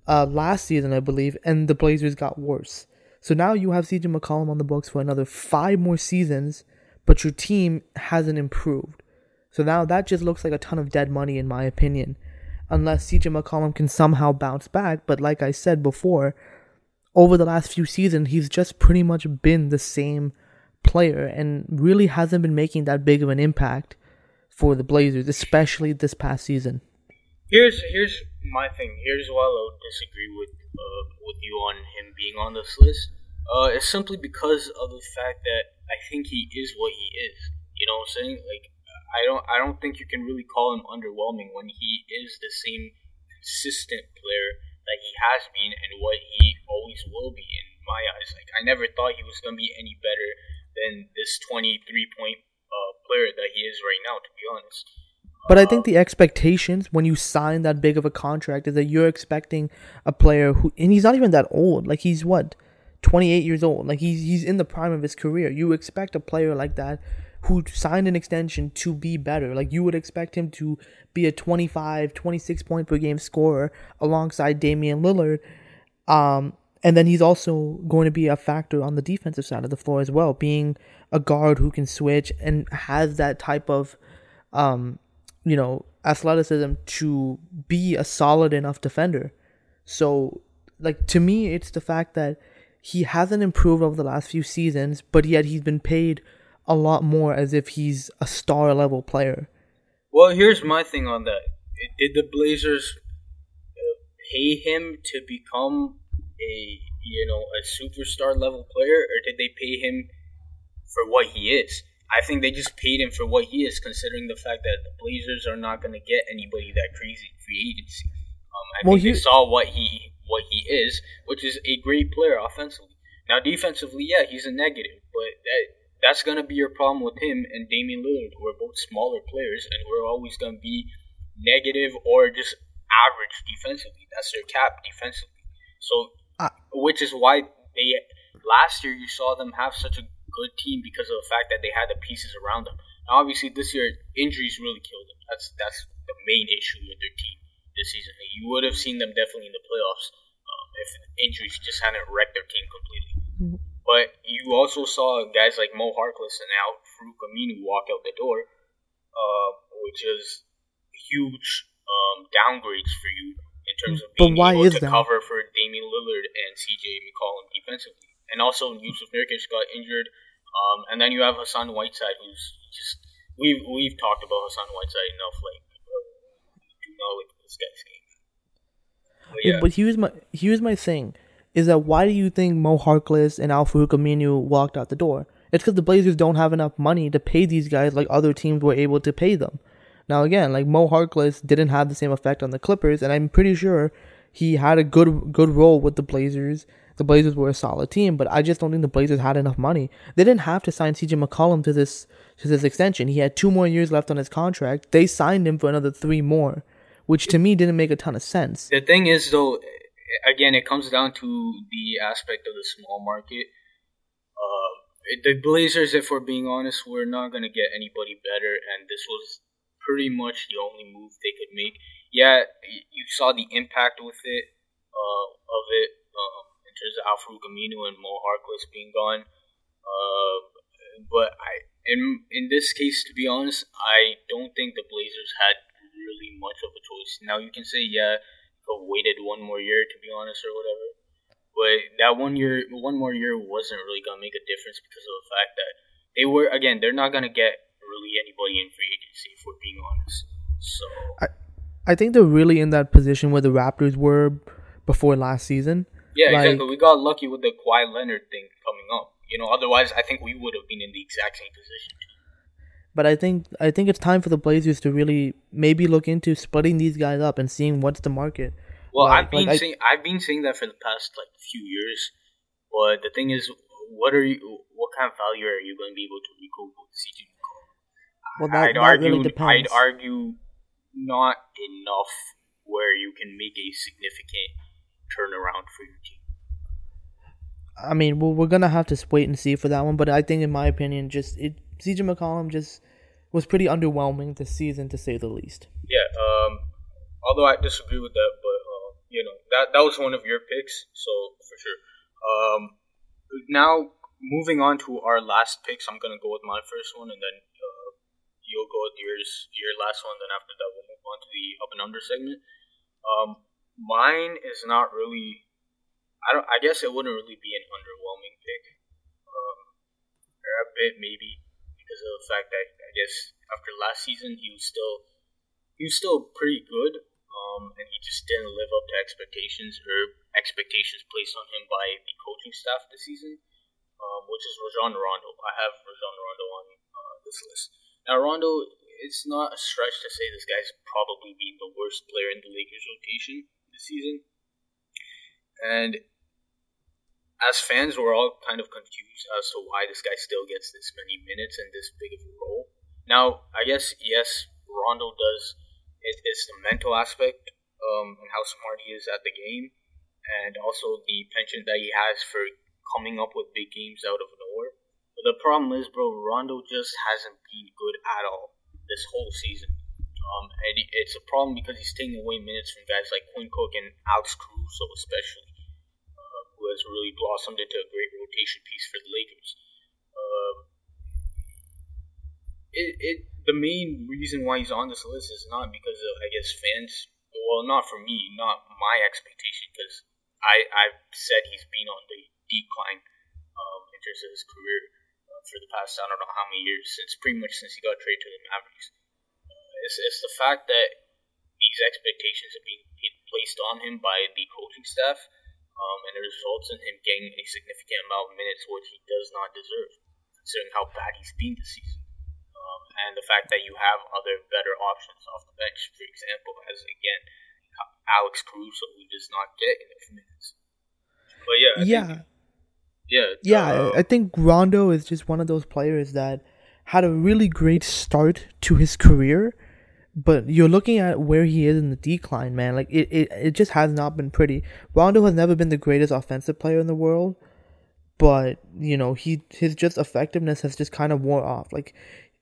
B: uh, last season, I believe, and the Blazers got worse. So now you have CJ McCollum on the books for another five more seasons, but your team hasn't improved. So now that just looks like a ton of dead money, in my opinion, unless CJ McCollum can somehow bounce back. But like I said before, over the last few seasons, he's just pretty much been the same player and really hasn't been making that big of an impact for the Blazers, especially this past season.
C: Here's here's my thing. Here's why I would disagree with uh, with you on him being on this list. Uh, it's simply because of the fact that I think he is what he is. You know what I'm saying? Like I don't I don't think you can really call him underwhelming when he is the same consistent player that he has been and what he always will be in my eyes. Like I never thought he was gonna be any better than this 23 point uh, player that he is right now. To be honest.
B: But I think the expectations when you sign that big of a contract is that you're expecting a player who, and he's not even that old. Like he's what, 28 years old. Like he's he's in the prime of his career. You expect a player like that who signed an extension to be better. Like you would expect him to be a 25, 26 point per game scorer alongside Damian Lillard. Um, and then he's also going to be a factor on the defensive side of the floor as well, being a guard who can switch and has that type of um, you know, athleticism to be a solid enough defender. So, like, to me, it's the fact that he hasn't improved over the last few seasons, but yet he's been paid a lot more as if he's a star level player.
C: Well, here's my thing on that. Did the Blazers uh, pay him to become a you know a superstar level player, or did they pay him for what he is? I think they just paid him for what he is, considering the fact that the Blazers are not going to get anybody that crazy free agency. Um, I well, think he, they saw what he what he is, which is a great player offensively. Now defensively, yeah, he's a negative, but that that's going to be your problem with him and Damian Lillard, who are both smaller players and who are always going to be negative or just average defensively. That's their cap defensively. So, which is why they last year you saw them have such a good team because of the fact that they had the pieces around them. Now, obviously, this year injuries really killed them. That's that's the main issue with their team this season. You would have seen them definitely in the playoffs um, if injuries just hadn't wrecked their team completely. Mm-hmm. But you also saw guys like Mo Harkless and Al Farouq Aminu walk out the door, uh, which is huge um, downgrades for you in terms of being able to that? cover for Damian Lillard and CJ McCollum defensively. And also, Jusuf Nurkic got injured um, and then you have Hassan Whiteside, who's just we've we've talked about Hassan Whiteside enough. Like, do know what this guy's game.
B: But, yeah. yeah, but here's my here's my thing: is that why do you think Mo Harkless and Al Aminu walked out the door? It's because the Blazers don't have enough money to pay these guys like other teams were able to pay them. Now again, like Mo Harkless didn't have the same effect on the Clippers, and I'm pretty sure he had a good good role with the Blazers the Blazers were a solid team, but I just don't think the Blazers had enough money. They didn't have to sign CJ McCollum to this to this extension. He had two more years left on his contract. They signed him for another three more, which to me didn't make a ton of sense.
C: The thing is, though, again, it comes down to the aspect of the small market. Uh, the Blazers, if we're being honest, we're not going to get anybody better, and this was pretty much the only move they could make. Yeah, you saw the impact with it, uh, of it. in terms of Al Farouq Aminu and Mo Harkless being gone. Uh, but I, in in this case, to be honest, I don't think the Blazers had really much of a choice. Now you can say, yeah, could waited one more year to be honest, or whatever. But that one year, one more year wasn't really gonna make a difference because of the fact that they were again, they're not gonna get really anybody in free agency if we're being honest. So
B: I, I think they're really in that position where the Raptors were before last season,
C: yeah, like, exactly. We got lucky with the Kawhi Leonard thing coming up. You know, otherwise, I think we would have been in the exact same position.
B: But I think I think it's time for the Blazers to really maybe look into splitting these guys up and seeing what's the market.
C: Well, like, I've been like saying I, I've been saying that for the past like few years, but the thing is, what are you? What kind of value are you going to be able to recoup with CJ Well, that, I'd that argue, really depends. I'd argue not enough where you can make a significant turnaround for your team?
B: I mean, well, we're gonna have to wait and see for that one, but I think, in my opinion, just it CJ McCollum just was pretty underwhelming this season to say the least.
C: Yeah. Um. Although I disagree with that, but uh, you know that that was one of your picks, so for sure. Um. Now moving on to our last picks, I'm gonna go with my first one, and then you'll go with yours, your last one. Then after that, we'll move on to the up and under segment. Um. Mine is not really. I don't. I guess it wouldn't really be an underwhelming pick. Um, or a bit maybe because of the fact that I guess after last season he was still he was still pretty good, um, and he just didn't live up to expectations or expectations placed on him by the coaching staff this season, um, which is Rajon Rondo. I have Rajon Rondo on uh, this list. Now Rondo, it's not a stretch to say this guy's probably been the worst player in the Lakers rotation this season, and as fans, we're all kind of confused as to why this guy still gets this many minutes and this big of a role. Now, I guess yes, Rondo does. It, it's the mental aspect um, and how smart he is at the game, and also the penchant that he has for coming up with big games out of the problem is, bro, Rondo just hasn't been good at all this whole season. Um, and it's a problem because he's taking away minutes from guys like Quinn Cook and Alex Caruso, especially who has really blossomed into a great rotation piece for the Lakers. Um, it, it the main reason why he's on this list is not because of I guess fans. Well, not for me, not my expectation, because I I've said he's been on the decline um, in terms of his career uh, for the past I don't know how many years since pretty much since he got traded to the Mavericks. Uh, it's it's the fact that these expectations are being placed on him by the coaching staff um, and it results in him getting a significant amount of minutes which he does not deserve, considering how bad he's been this season. Um, and the fact that you have other better options off the bench, for example, as again Alex Caruso, who does not get enough minutes. But yeah, I
B: yeah,
C: think, yeah,
B: yeah.
C: uh,
B: I think Rondo is just one of those players that had a really great start to his career but you're looking at where he is in the decline, man. Like it, it, it just has not been pretty. Rondo has never been the greatest offensive player in the world, but you know he his just effectiveness has just kind of wore off. Like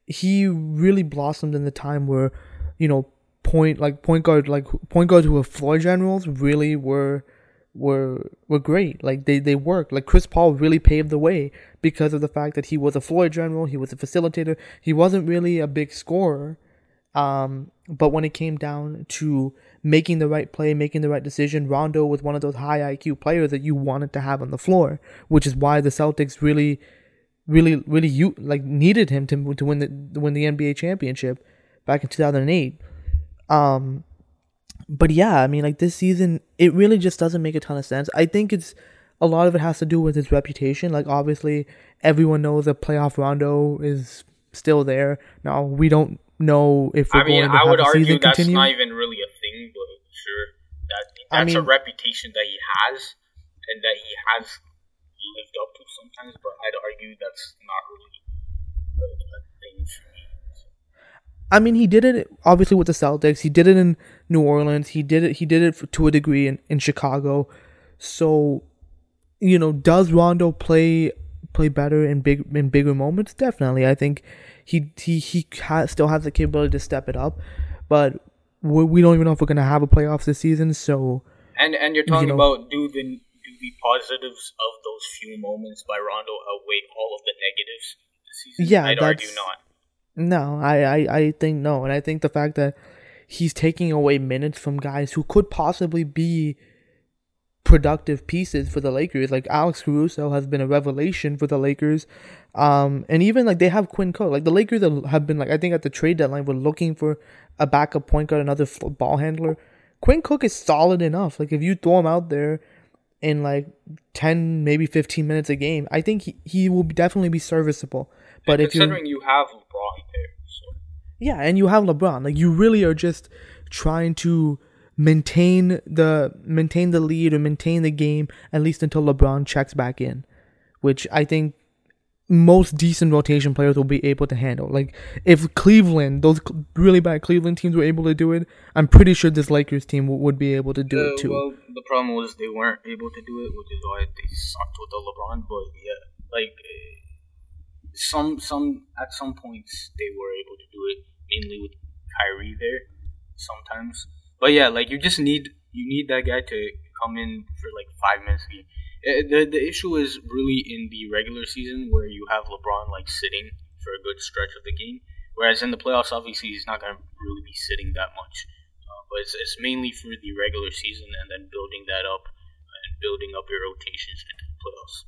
B: he really blossomed in the time where, you know, point like point guard like point guards who were floor generals really were were were great. Like they they worked. Like Chris Paul really paved the way because of the fact that he was a floor general. He was a facilitator. He wasn't really a big scorer um, but when it came down to making the right play, making the right decision, Rondo was one of those high IQ players that you wanted to have on the floor, which is why the Celtics really, really, really you like needed him to to win the win the NBA championship back in 2008. Um, but yeah, I mean, like this season, it really just doesn't make a ton of sense. I think it's a lot of it has to do with his reputation. Like obviously, everyone knows that playoff Rondo is still there. Now we don't know if we're
C: I mean,
B: going to
C: I
B: have
C: would
B: the
C: argue
B: season
C: that's
B: continue.
C: not even really a thing, but sure, that
B: I
C: that's a reputation that he has and that he has lived up to sometimes. But I'd argue that's not really a, a thing for me.
B: I mean, he did it obviously with the Celtics. He did it in New Orleans. He did it. He did it for, to a degree in, in Chicago. So, you know, does Rondo play play better in big in bigger moments? Definitely. I think he he he has, still has the capability to step it up, but we, we don't even know if we're gonna have a playoffs this season. So,
C: And and you're talking
B: know-
C: about do the do the positives of those few moments by Rondo outweigh all of the negatives this season?
B: Yeah,
C: I'd argue not.
B: No, I, I, I think no. And I think the fact that he's taking away minutes from guys who could possibly be productive pieces for the Lakers. Like Alex Caruso has been a revelation for the Lakers. Um, and even like they have Quinn Cook. Like the Lakers have been like, I think at the trade deadline, we're looking for a backup point guard, another ball handler. Quinn Cook is solid enough. Like if you throw him out there in like 10, maybe 15 minutes a game, I think he, he will definitely be serviceable. But
C: And
B: if
C: considering you have LeBron there,
B: yeah, and you have LeBron. Like you really are just trying to maintain the maintain the lead or maintain the game at least until LeBron checks back in, which I think most decent rotation players will be able to handle. Like if Cleveland, those really bad Cleveland teams were able to do it, I'm pretty sure this Lakers team w- would be able to do
C: Uh,
B: it too.
C: Well, the problem was they weren't able to do it, which is why they sucked with the LeBron. But yeah, like uh, some some at some points they were able to do it, mainly with Kyrie there sometimes. But yeah, like you just need you need that guy to come in for like five minutes. Uh, the the issue is really in the regular season where you have LeBron like sitting for a good stretch of the game, whereas in the playoffs, obviously he's not gonna really be sitting that much. Uh, but it's, it's mainly for the regular season and then building that up and building up your rotations into the playoffs.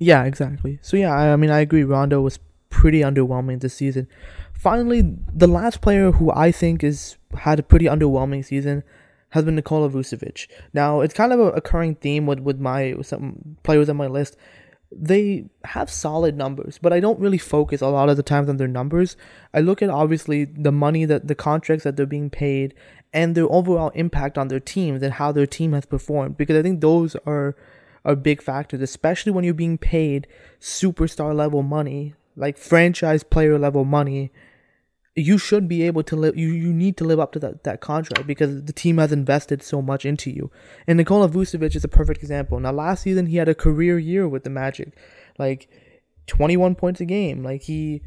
B: Yeah, exactly. So yeah, I, I mean, I agree. Rondo was pretty underwhelming this season. Finally, the last player who I think is had a pretty underwhelming season has been Nikola Vucevic. Now, it's kind of a occurring theme with with my with some players on my list. They have solid numbers, but I don't really focus a lot of the times on their numbers. I look at obviously the money that the contracts that they're being paid and their overall impact on their teams and how their team has performed because I think those are are big factors, especially when you're being paid superstar level money, like franchise player level money. You should be able to live. You, you need to live up to that, that contract because the team has invested so much into you. And Nikola Vucevic is a perfect example. Now, last season he had a career year with the Magic, like 21 points a game. Like he,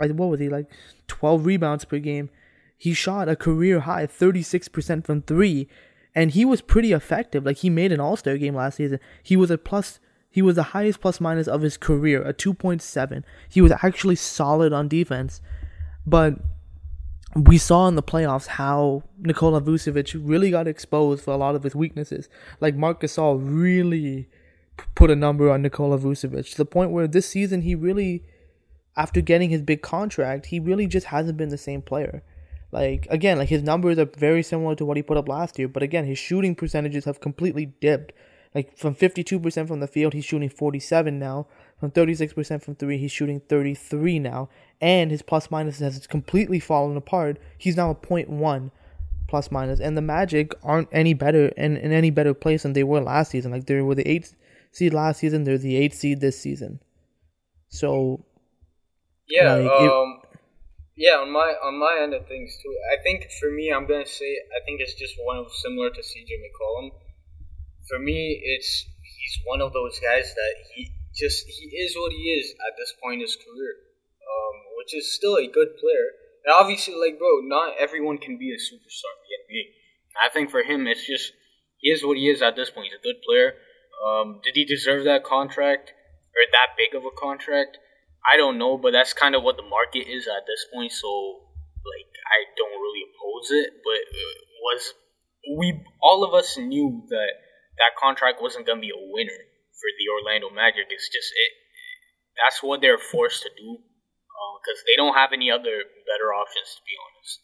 B: like what was he like 12 rebounds per game. He shot a career high 36% from three and he was pretty effective. Like he made an All Star game last season. He was a plus. He was the highest plus minus of his career, a two point seven. He was actually solid on defense, but we saw in the playoffs how Nikola Vucevic really got exposed for a lot of his weaknesses. Like Marc Gasol really put a number on Nikola Vucevic to the point where this season he really, after getting his big contract, he really just hasn't been the same player. Like again, like his numbers are very similar to what he put up last year, but again, his shooting percentages have completely dipped. Like from 52% from the field, he's shooting 47 now. From 36% from 3, he's shooting 33 now, and his plus minus has completely fallen apart. He's now a 0.1 plus minus, and the Magic aren't any better in, in any better place than they were last season. Like they were the 8th seed last season, they're the 8th seed this season. So
C: yeah, like, um, yeah, on my on my end of things too. I think for me, I'm gonna say I think it's just one of similar to CJ McCollum. For me, it's he's one of those guys that he just he is what he is at this point in his career, um, which is still a good player. And obviously, like bro, not everyone can be a superstar in the NBA. I think for him, it's just he is what he is at this point. He's a good player. Um, did he deserve that contract or that big of a contract? I don't know, but that's kind of what the market is at this point. So, like, I don't really oppose it. But it was we all of us knew that that contract wasn't gonna be a winner for the Orlando Magic. It's just it. That's what they're forced to do because uh, they don't have any other better options, to be honest.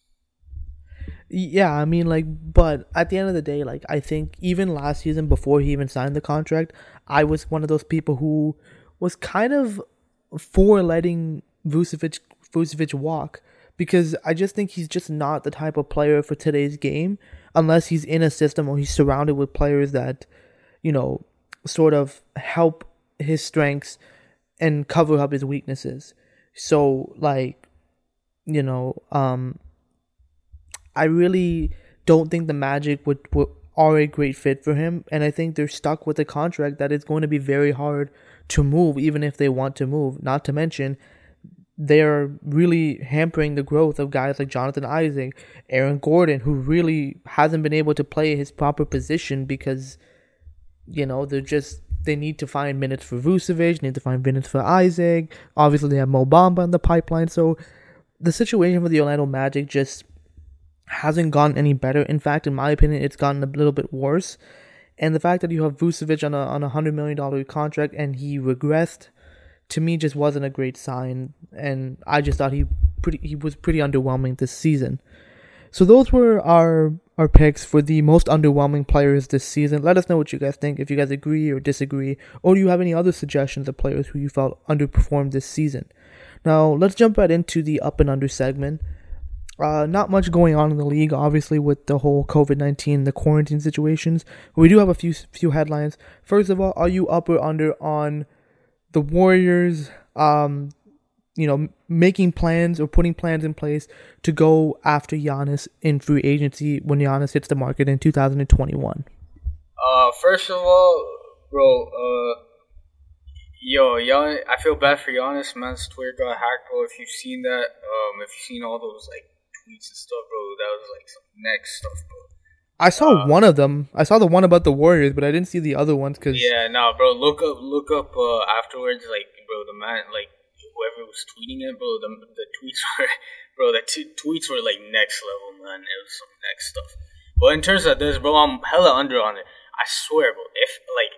B: Yeah, I mean, like, but at the end of the day, like, I think even last season, before he even signed the contract, I was one of those people who was kind of for letting Vucevic Vucevic walk because I just think he's just not the type of player for today's game unless he's in a system or he's surrounded with players that you know sort of help his strengths and cover up his weaknesses. So like you know um I really don't think the Magic would, would are a great fit for him and I think they're stuck with a contract that is going to be very hard to move, even if they want to move. Not to mention, they're really hampering the growth of guys like Jonathan Isaac, Aaron Gordon, who really hasn't been able to play his proper position because, you know, they're just they need to find minutes for Vucevic, need to find minutes for Isaac. Obviously, they have Mo Bamba in the pipeline, so the situation for the Orlando Magic just hasn't gotten any better. In fact, in my opinion, it's gotten a little bit worse. And the fact that you have Vucevic on a on a hundred million dollar contract and he regressed, to me just wasn't a great sign. And I just thought he pretty he was pretty underwhelming this season. So those were our our picks for the most underwhelming players this season. Let us know what you guys think. If you guys agree or disagree, or do you have any other suggestions of players who you felt underperformed this season? Now let's jump right into the up and under segment. Uh, not much going on in the league, obviously, with the whole COVID nineteen, the quarantine situations. we do have a few few headlines. First of all, are you up or under on the Warriors? Um, you know, making plans or putting plans in place to go after Giannis in free agency when Giannis hits the market in 2021.
C: Uh, first of all, bro, uh, Yo, y'all, I feel bad for Giannis, man's Twitter got hacked, bro. If you've seen that, um, if you've seen all those like tweets and stuff, bro, that was like some next stuff, bro.
B: I saw
C: Uh,
B: one of them. I saw the one about the Warriors, but I didn't see the other ones because
C: Yeah, no, bro. Look up, look up uh, afterwards. Like, bro, the man, like whoever was tweeting it, bro. The the tweets were, bro. The t- tweets were like next level, man. It was some next stuff. But in terms of this, bro, I'm hella under on it. I swear, bro. If like,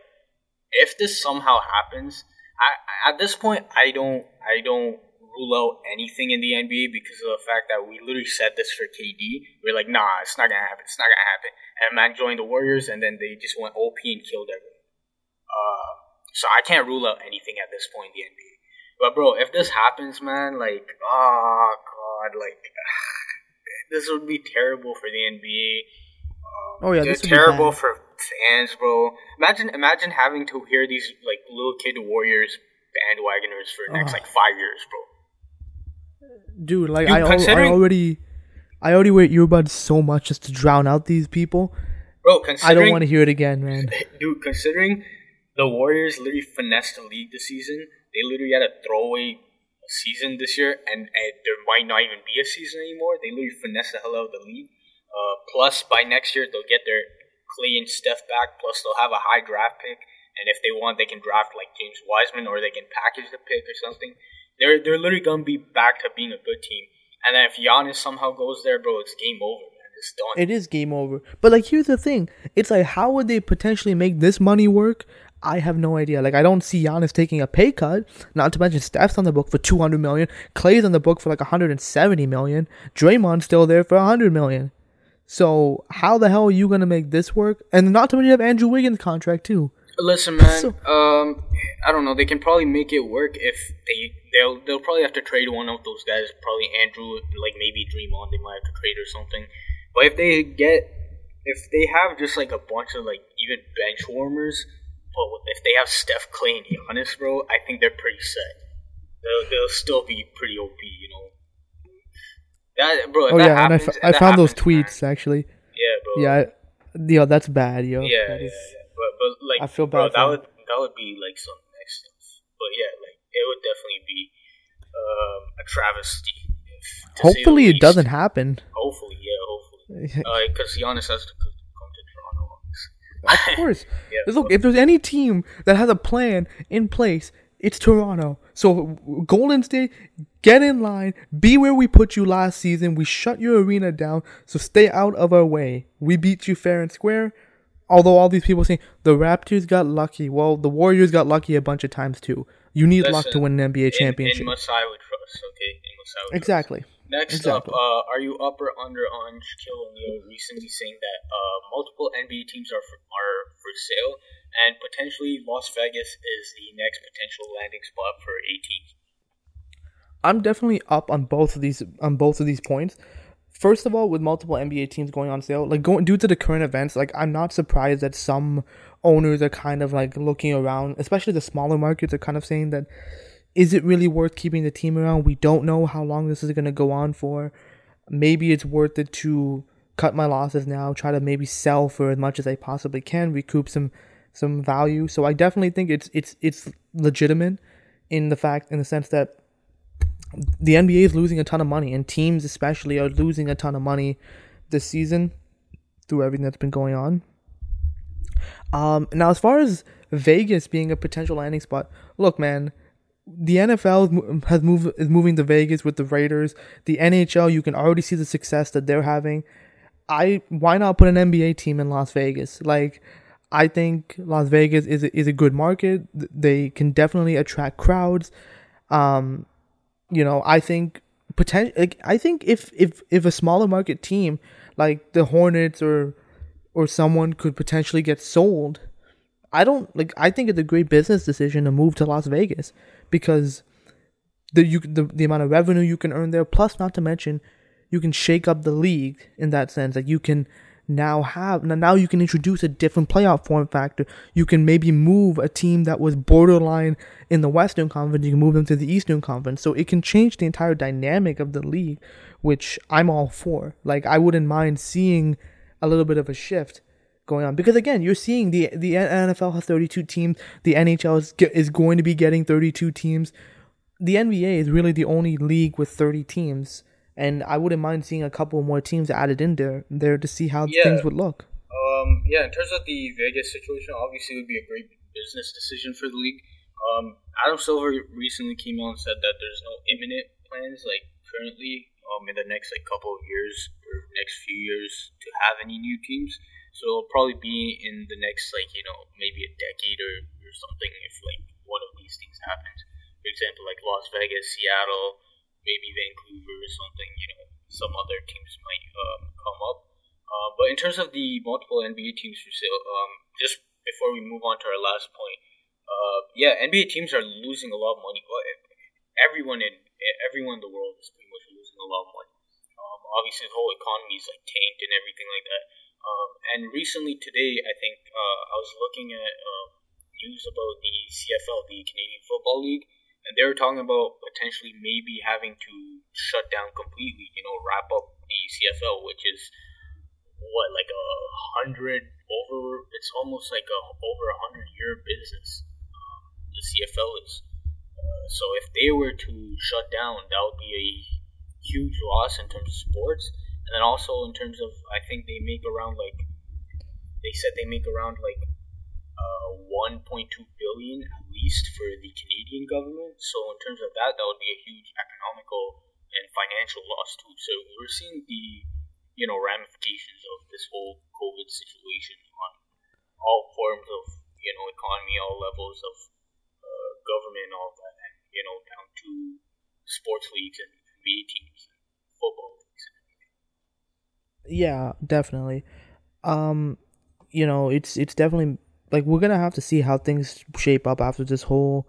C: if this somehow happens, I at this point, I don't, I don't rule out anything in the NBA because of the fact that we literally said this for KD. We're like, nah, it's not gonna happen. It's not gonna happen. And Mac joined the Warriors, and then they just went OP and killed everyone. Uh, so I can't rule out anything at this point in the NBA. But bro, if this happens, man, like, oh god, like, this would be terrible for the NBA. Um,
B: Oh, yeah, this would be
C: terrible
B: bad.
C: for fans, bro. Imagine, imagine having to hear these like little kid Warriors bandwagoners for the next
B: Ugh.
C: like five years, bro.
B: Dude, like
C: Dude,
B: I, al- I already, I already wear earbuds so much just to drown out these people.
C: Bro,
B: I don't want to hear it again, man.
C: dude, considering the Warriors literally finessed the league this season, they literally had a throwaway season this year, and, and there might not even be a season anymore. They literally finessed the hell out of the league. Uh, plus, by next year, they'll get their Clay and Steph back. Plus, they'll have a high draft pick, and if they want, they can draft like James Wiseman, or they can package the pick or something. They're they're literally gonna be back to being a good team. And then if Giannis somehow goes there, bro, it's game over, man. It's done.
B: It is game over. But like, here's the thing: it's like, how would they potentially make this money work? I have no idea. Like, I don't see Giannis taking a pay cut. Not to mention Steph's on the book for two hundred million. Clay's on the book for like one hundred and seventy million. Draymond's still there for hundred million. So how the hell are you gonna make this work? And not to mention you have Andrew Wiggins' contract too.
C: Listen, man.
B: So-
C: um, I don't know. They can probably make it work if they they'll they'll probably have to trade one of those guys. Probably Andrew, like maybe Draymond. They might have to trade or something. But if they get if they have just like a bunch of like even bench warmers, but if they have Steph, Clay, and Giannis, bro, I think they're pretty set. They'll they'll still be pretty OP, you know. That bro. If
B: Oh
C: that
B: yeah, and I,
C: happens,
B: f- I found those
C: happens, man,
B: tweets actually.
C: yeah, bro.
B: Yeah, I, yo, that's bad, yo.
C: Yeah,
B: That
C: yeah,
B: is-
C: yeah. But but like
B: I feel
C: bro,
B: bad
C: that would that would be like some next stuff. But yeah, like it would definitely be um, a travesty. If, to say the
B: Hopefully, it
C: least.
B: doesn't happen.
C: Hopefully, yeah, hopefully, because Giannis has to co- come to Toronto.
B: Of course.
C: Yeah,
B: Look, if there's any team that has a plan in place, it's Toronto. So Golden State, get in line. Be where we put you last season. We shut your arena down, so stay out of our way. We beat you fair and square. Although all these people saying the Raptors got lucky, well, the Warriors got lucky a bunch of times too. You need luck to win an NBA
C: in,
B: championship.
C: in Masai would trust. Okay, in Masai would trust.
B: exactly.
C: Next
B: Exactly.
C: up, uh, are you up or under on Shaquille O'Neal recently saying that uh, multiple NBA teams are for, are for sale and potentially Las Vegas is the next potential landing spot for a team?
B: I'm definitely up on both of these on both of these points. First of all, with multiple NBA teams going on sale, like going due to the current events, like I'm not surprised that some owners are kind of like looking around, especially the smaller markets are kind of saying that is it really worth keeping the team around? We don't know how long this is going to go on for. Maybe it's worth it to cut my losses now, try to maybe sell for as much as I possibly can, recoup some some value. So I definitely think it's it's it's legitimate in the fact in the sense that the NBA is losing a ton of money, and teams especially are losing a ton of money this season through everything that's been going on. Um, now, as far as Vegas being a potential landing spot, look, man, the NFL has moved is moving to Vegas with the Raiders. The NHL, you can already see the success that they're having. I why not put an NBA team in Las Vegas? Like, I think Las Vegas is a, is a good market. They can definitely attract crowds. Um, you know, I think potential. Like, I think if if if a smaller market team like the Hornets or or someone could potentially get sold, I don't like. I think it's a great business decision to move to Las Vegas because the you the, the amount of revenue you can earn there. Plus, not to mention, you can shake up the league in that sense. Like you can now have now you can introduce a different playoff form factor. You can maybe move a team that was borderline in the Western Conference. You can move them to the Eastern Conference. So it can change the entire dynamic of the league, which I'm all for. Like I wouldn't mind seeing a little bit of a shift going on because again you're seeing the the NFL has 32 teams the NHL is, is going to be getting 32 teams the NBA is really the only league with 30 teams and I wouldn't mind seeing a couple more teams added in there there to see how yeah. things would look
C: um yeah in terms of the Vegas situation obviously it would be a great business decision for the league um Adam Silver recently came out and said that there's no imminent plans like currently um in the next like couple of years or next few years to have any new teams so it'll probably be in the next like you know maybe a decade or, or something if like one of these things happens. For example, like Las Vegas, Seattle, maybe Vancouver or something. You know, some other teams might um, come up. Uh, but in terms of the multiple NBA teams for sale, um, just before we move on to our last point, uh, yeah, NBA teams are losing a lot of money. Well, everyone in everyone in the world is pretty much losing a lot of money. Um, obviously, the whole economy is like tanked and everything like that. Um, and recently today, I think uh, I was looking at uh, news about the CFL, the Canadian Football League, and they were talking about potentially maybe having to shut down completely, you know, wrap up the CFL, which is what like a hundred over. It's almost like a over a hundred year business. Um, the CFL is. Uh, so if they were to shut down, that would be a huge loss in terms of sports and then also in terms of, I think they make around like, they said they make around like uh, 1.2 billion at least for the Canadian government. So in terms of that, that would be a huge economical and financial loss too. So we're seeing the, you know, ramifications of this whole COVID situation on all forms of, you know, economy, all levels of uh, government, all that, and you know, down to sports leagues and NBA teams, and football leagues.
B: yeah, definitely. Um, you know, it's it's definitely like we're gonna have to see how things shape up after this whole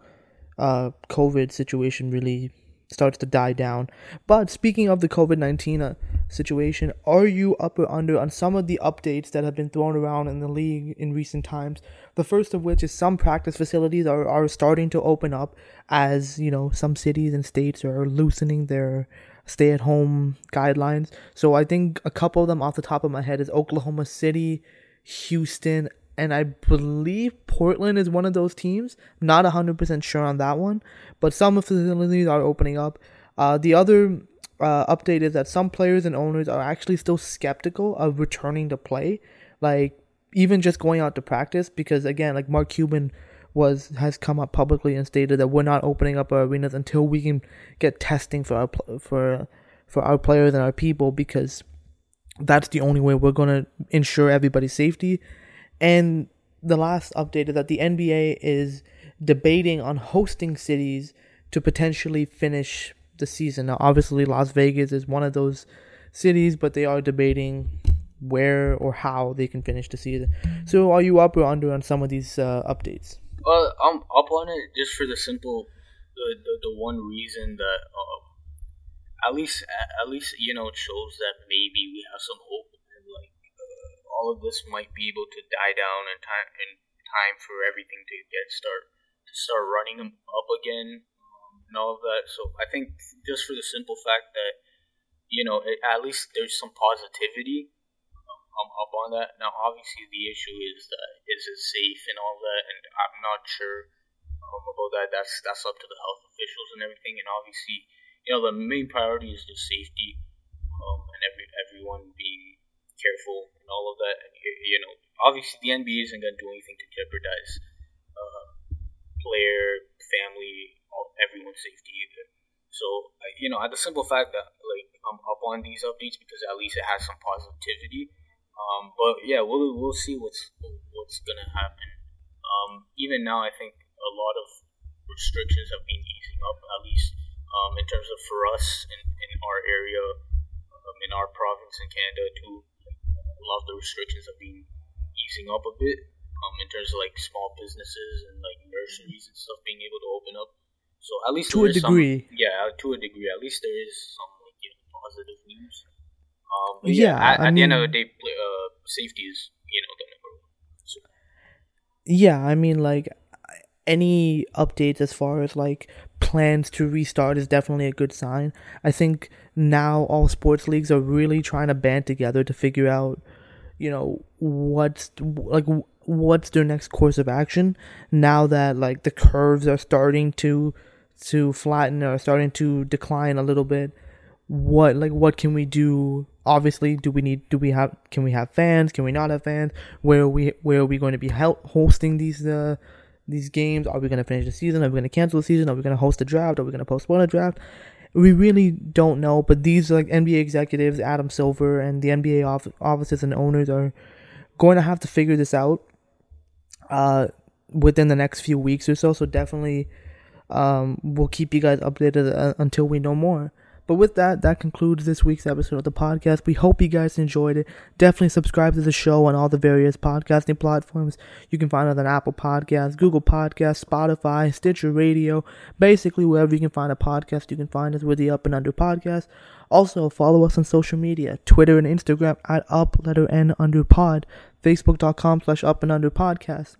B: uh COVID situation really starts to die down. But speaking of the COVID nineteen uh, situation, are you up or under on some of the updates that have been thrown around in the league in recent times? The first of which is some practice facilities are, are starting to open up as you know some cities and states are loosening their stay at home guidelines. So I think a couple of them off the top of my head is Oklahoma City, Houston, and I believe Portland is one of those teams. Not 100% sure on that one, but some facilities are opening up. Uh, the other uh, update is that some players and owners are actually still skeptical of returning to play, like even just going out to practice, because again, like Mark Cuban was has come up publicly and stated that we're not opening up our arenas until we can get testing for our for for our players and our people because that's the only way we're going to ensure everybody's safety. And the last update is that the NBA is debating on hosting cities to potentially finish the season. Now, obviously, Las Vegas is one of those cities, but they are debating where or how they can finish the season. So, are you up or under on some of these uh, updates?
C: Well, I'm up on it just for the simple, the the, the one reason that um, at least at least you know it shows that maybe we have some hope uh, all of this might be able to die down in time in time for everything to get start to start running up again um, and all of that. So I think just for the simple fact that you know it, at least there's some positivity I'm up on that. Now, obviously, the issue is that is it safe and all that, and I'm not sure um, about that. That's that's up to the health officials and everything. And obviously, you know, the main priority is the safety um, and every everyone being careful and all of that. And you know, obviously, the NBA isn't going to do anything to jeopardize uh, player, family, all, everyone's safety either. So, you know, at the simple fact that like I'm up on these updates because at least it has some positivity um, but yeah, we'll we'll see what's what's gonna happen. Um, even now, I think a lot of restrictions have been easing up, at least um, in terms of for us in, in our area, um, in our province in Canada too. A lot of the restrictions have been easing up a bit. Um, in terms of like small businesses and like nurseries and stuff being able to open up. So at least
B: to a degree,
C: some, yeah, to a degree, at least there is some like you know, positive news. Um,
B: yeah,
C: yeah, at, at mean, the end of the day, uh, safety is you know the number one. So.
B: Yeah, I mean, like any updates as far as like plans to restart is definitely a good sign. I think now all sports leagues are really trying to band together to figure out, you know, what's like what's their next course of action now that like the curves are starting to to flatten or starting to decline a little bit. What like what can we do? Obviously do we need do we have can we have fans? Can we not have fans? Where are we where are we going to be hosting these uh these games? Are we going to finish the season? Are we going to cancel the season? Are we going to host a draft? Are we going to postpone a draft we really don't know but these like nba executives adam silver and the nba off- offices and owners are going to have to figure this out uh within the next few weeks or so. So definitely um we'll keep you guys updated uh, until we know more but with that, that concludes this week's episode of the podcast. We hope you guys enjoyed it. Definitely subscribe to the show on all the various podcasting platforms. You can find us on Apple Podcasts, Google Podcasts, Spotify, Stitcher Radio. Basically, wherever you can find a podcast, you can find us with the Up and Under Podcast. Also, follow us on social media, Twitter and Instagram at Up Letter N Under Pod, Facebook.com slash Up and Under Podcast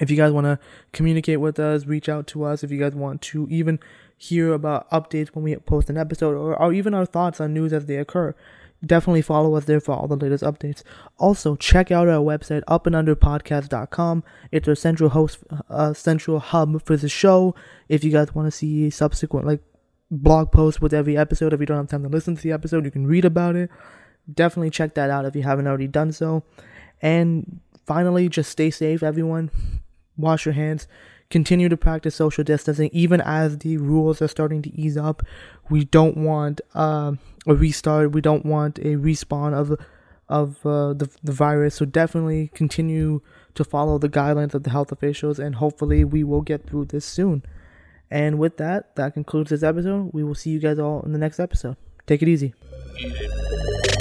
B: if you guys want to communicate with us, reach out to us. If you guys want to even hear about updates when we post an episode or, or even our thoughts on news as they occur, definitely follow us there for all the latest updates. Also, check out our website, upandunderpodcast.com. It's our central host, uh, central hub for the show. If you guys want to see subsequent, like, blog posts with every episode, if you don't have time to listen to the episode, you can read about it. Definitely check that out if you haven't already done so. And finally, just stay safe, everyone wash your hands, continue to practice social distancing, even as the rules are starting to ease up. We don't want uh, a restart. We don't want a respawn of of uh, the the virus. So definitely continue to follow the guidelines of the health officials, and hopefully we will get through this soon. And with that, that concludes this episode. We will see you guys all in the next episode. Take it easy. easy.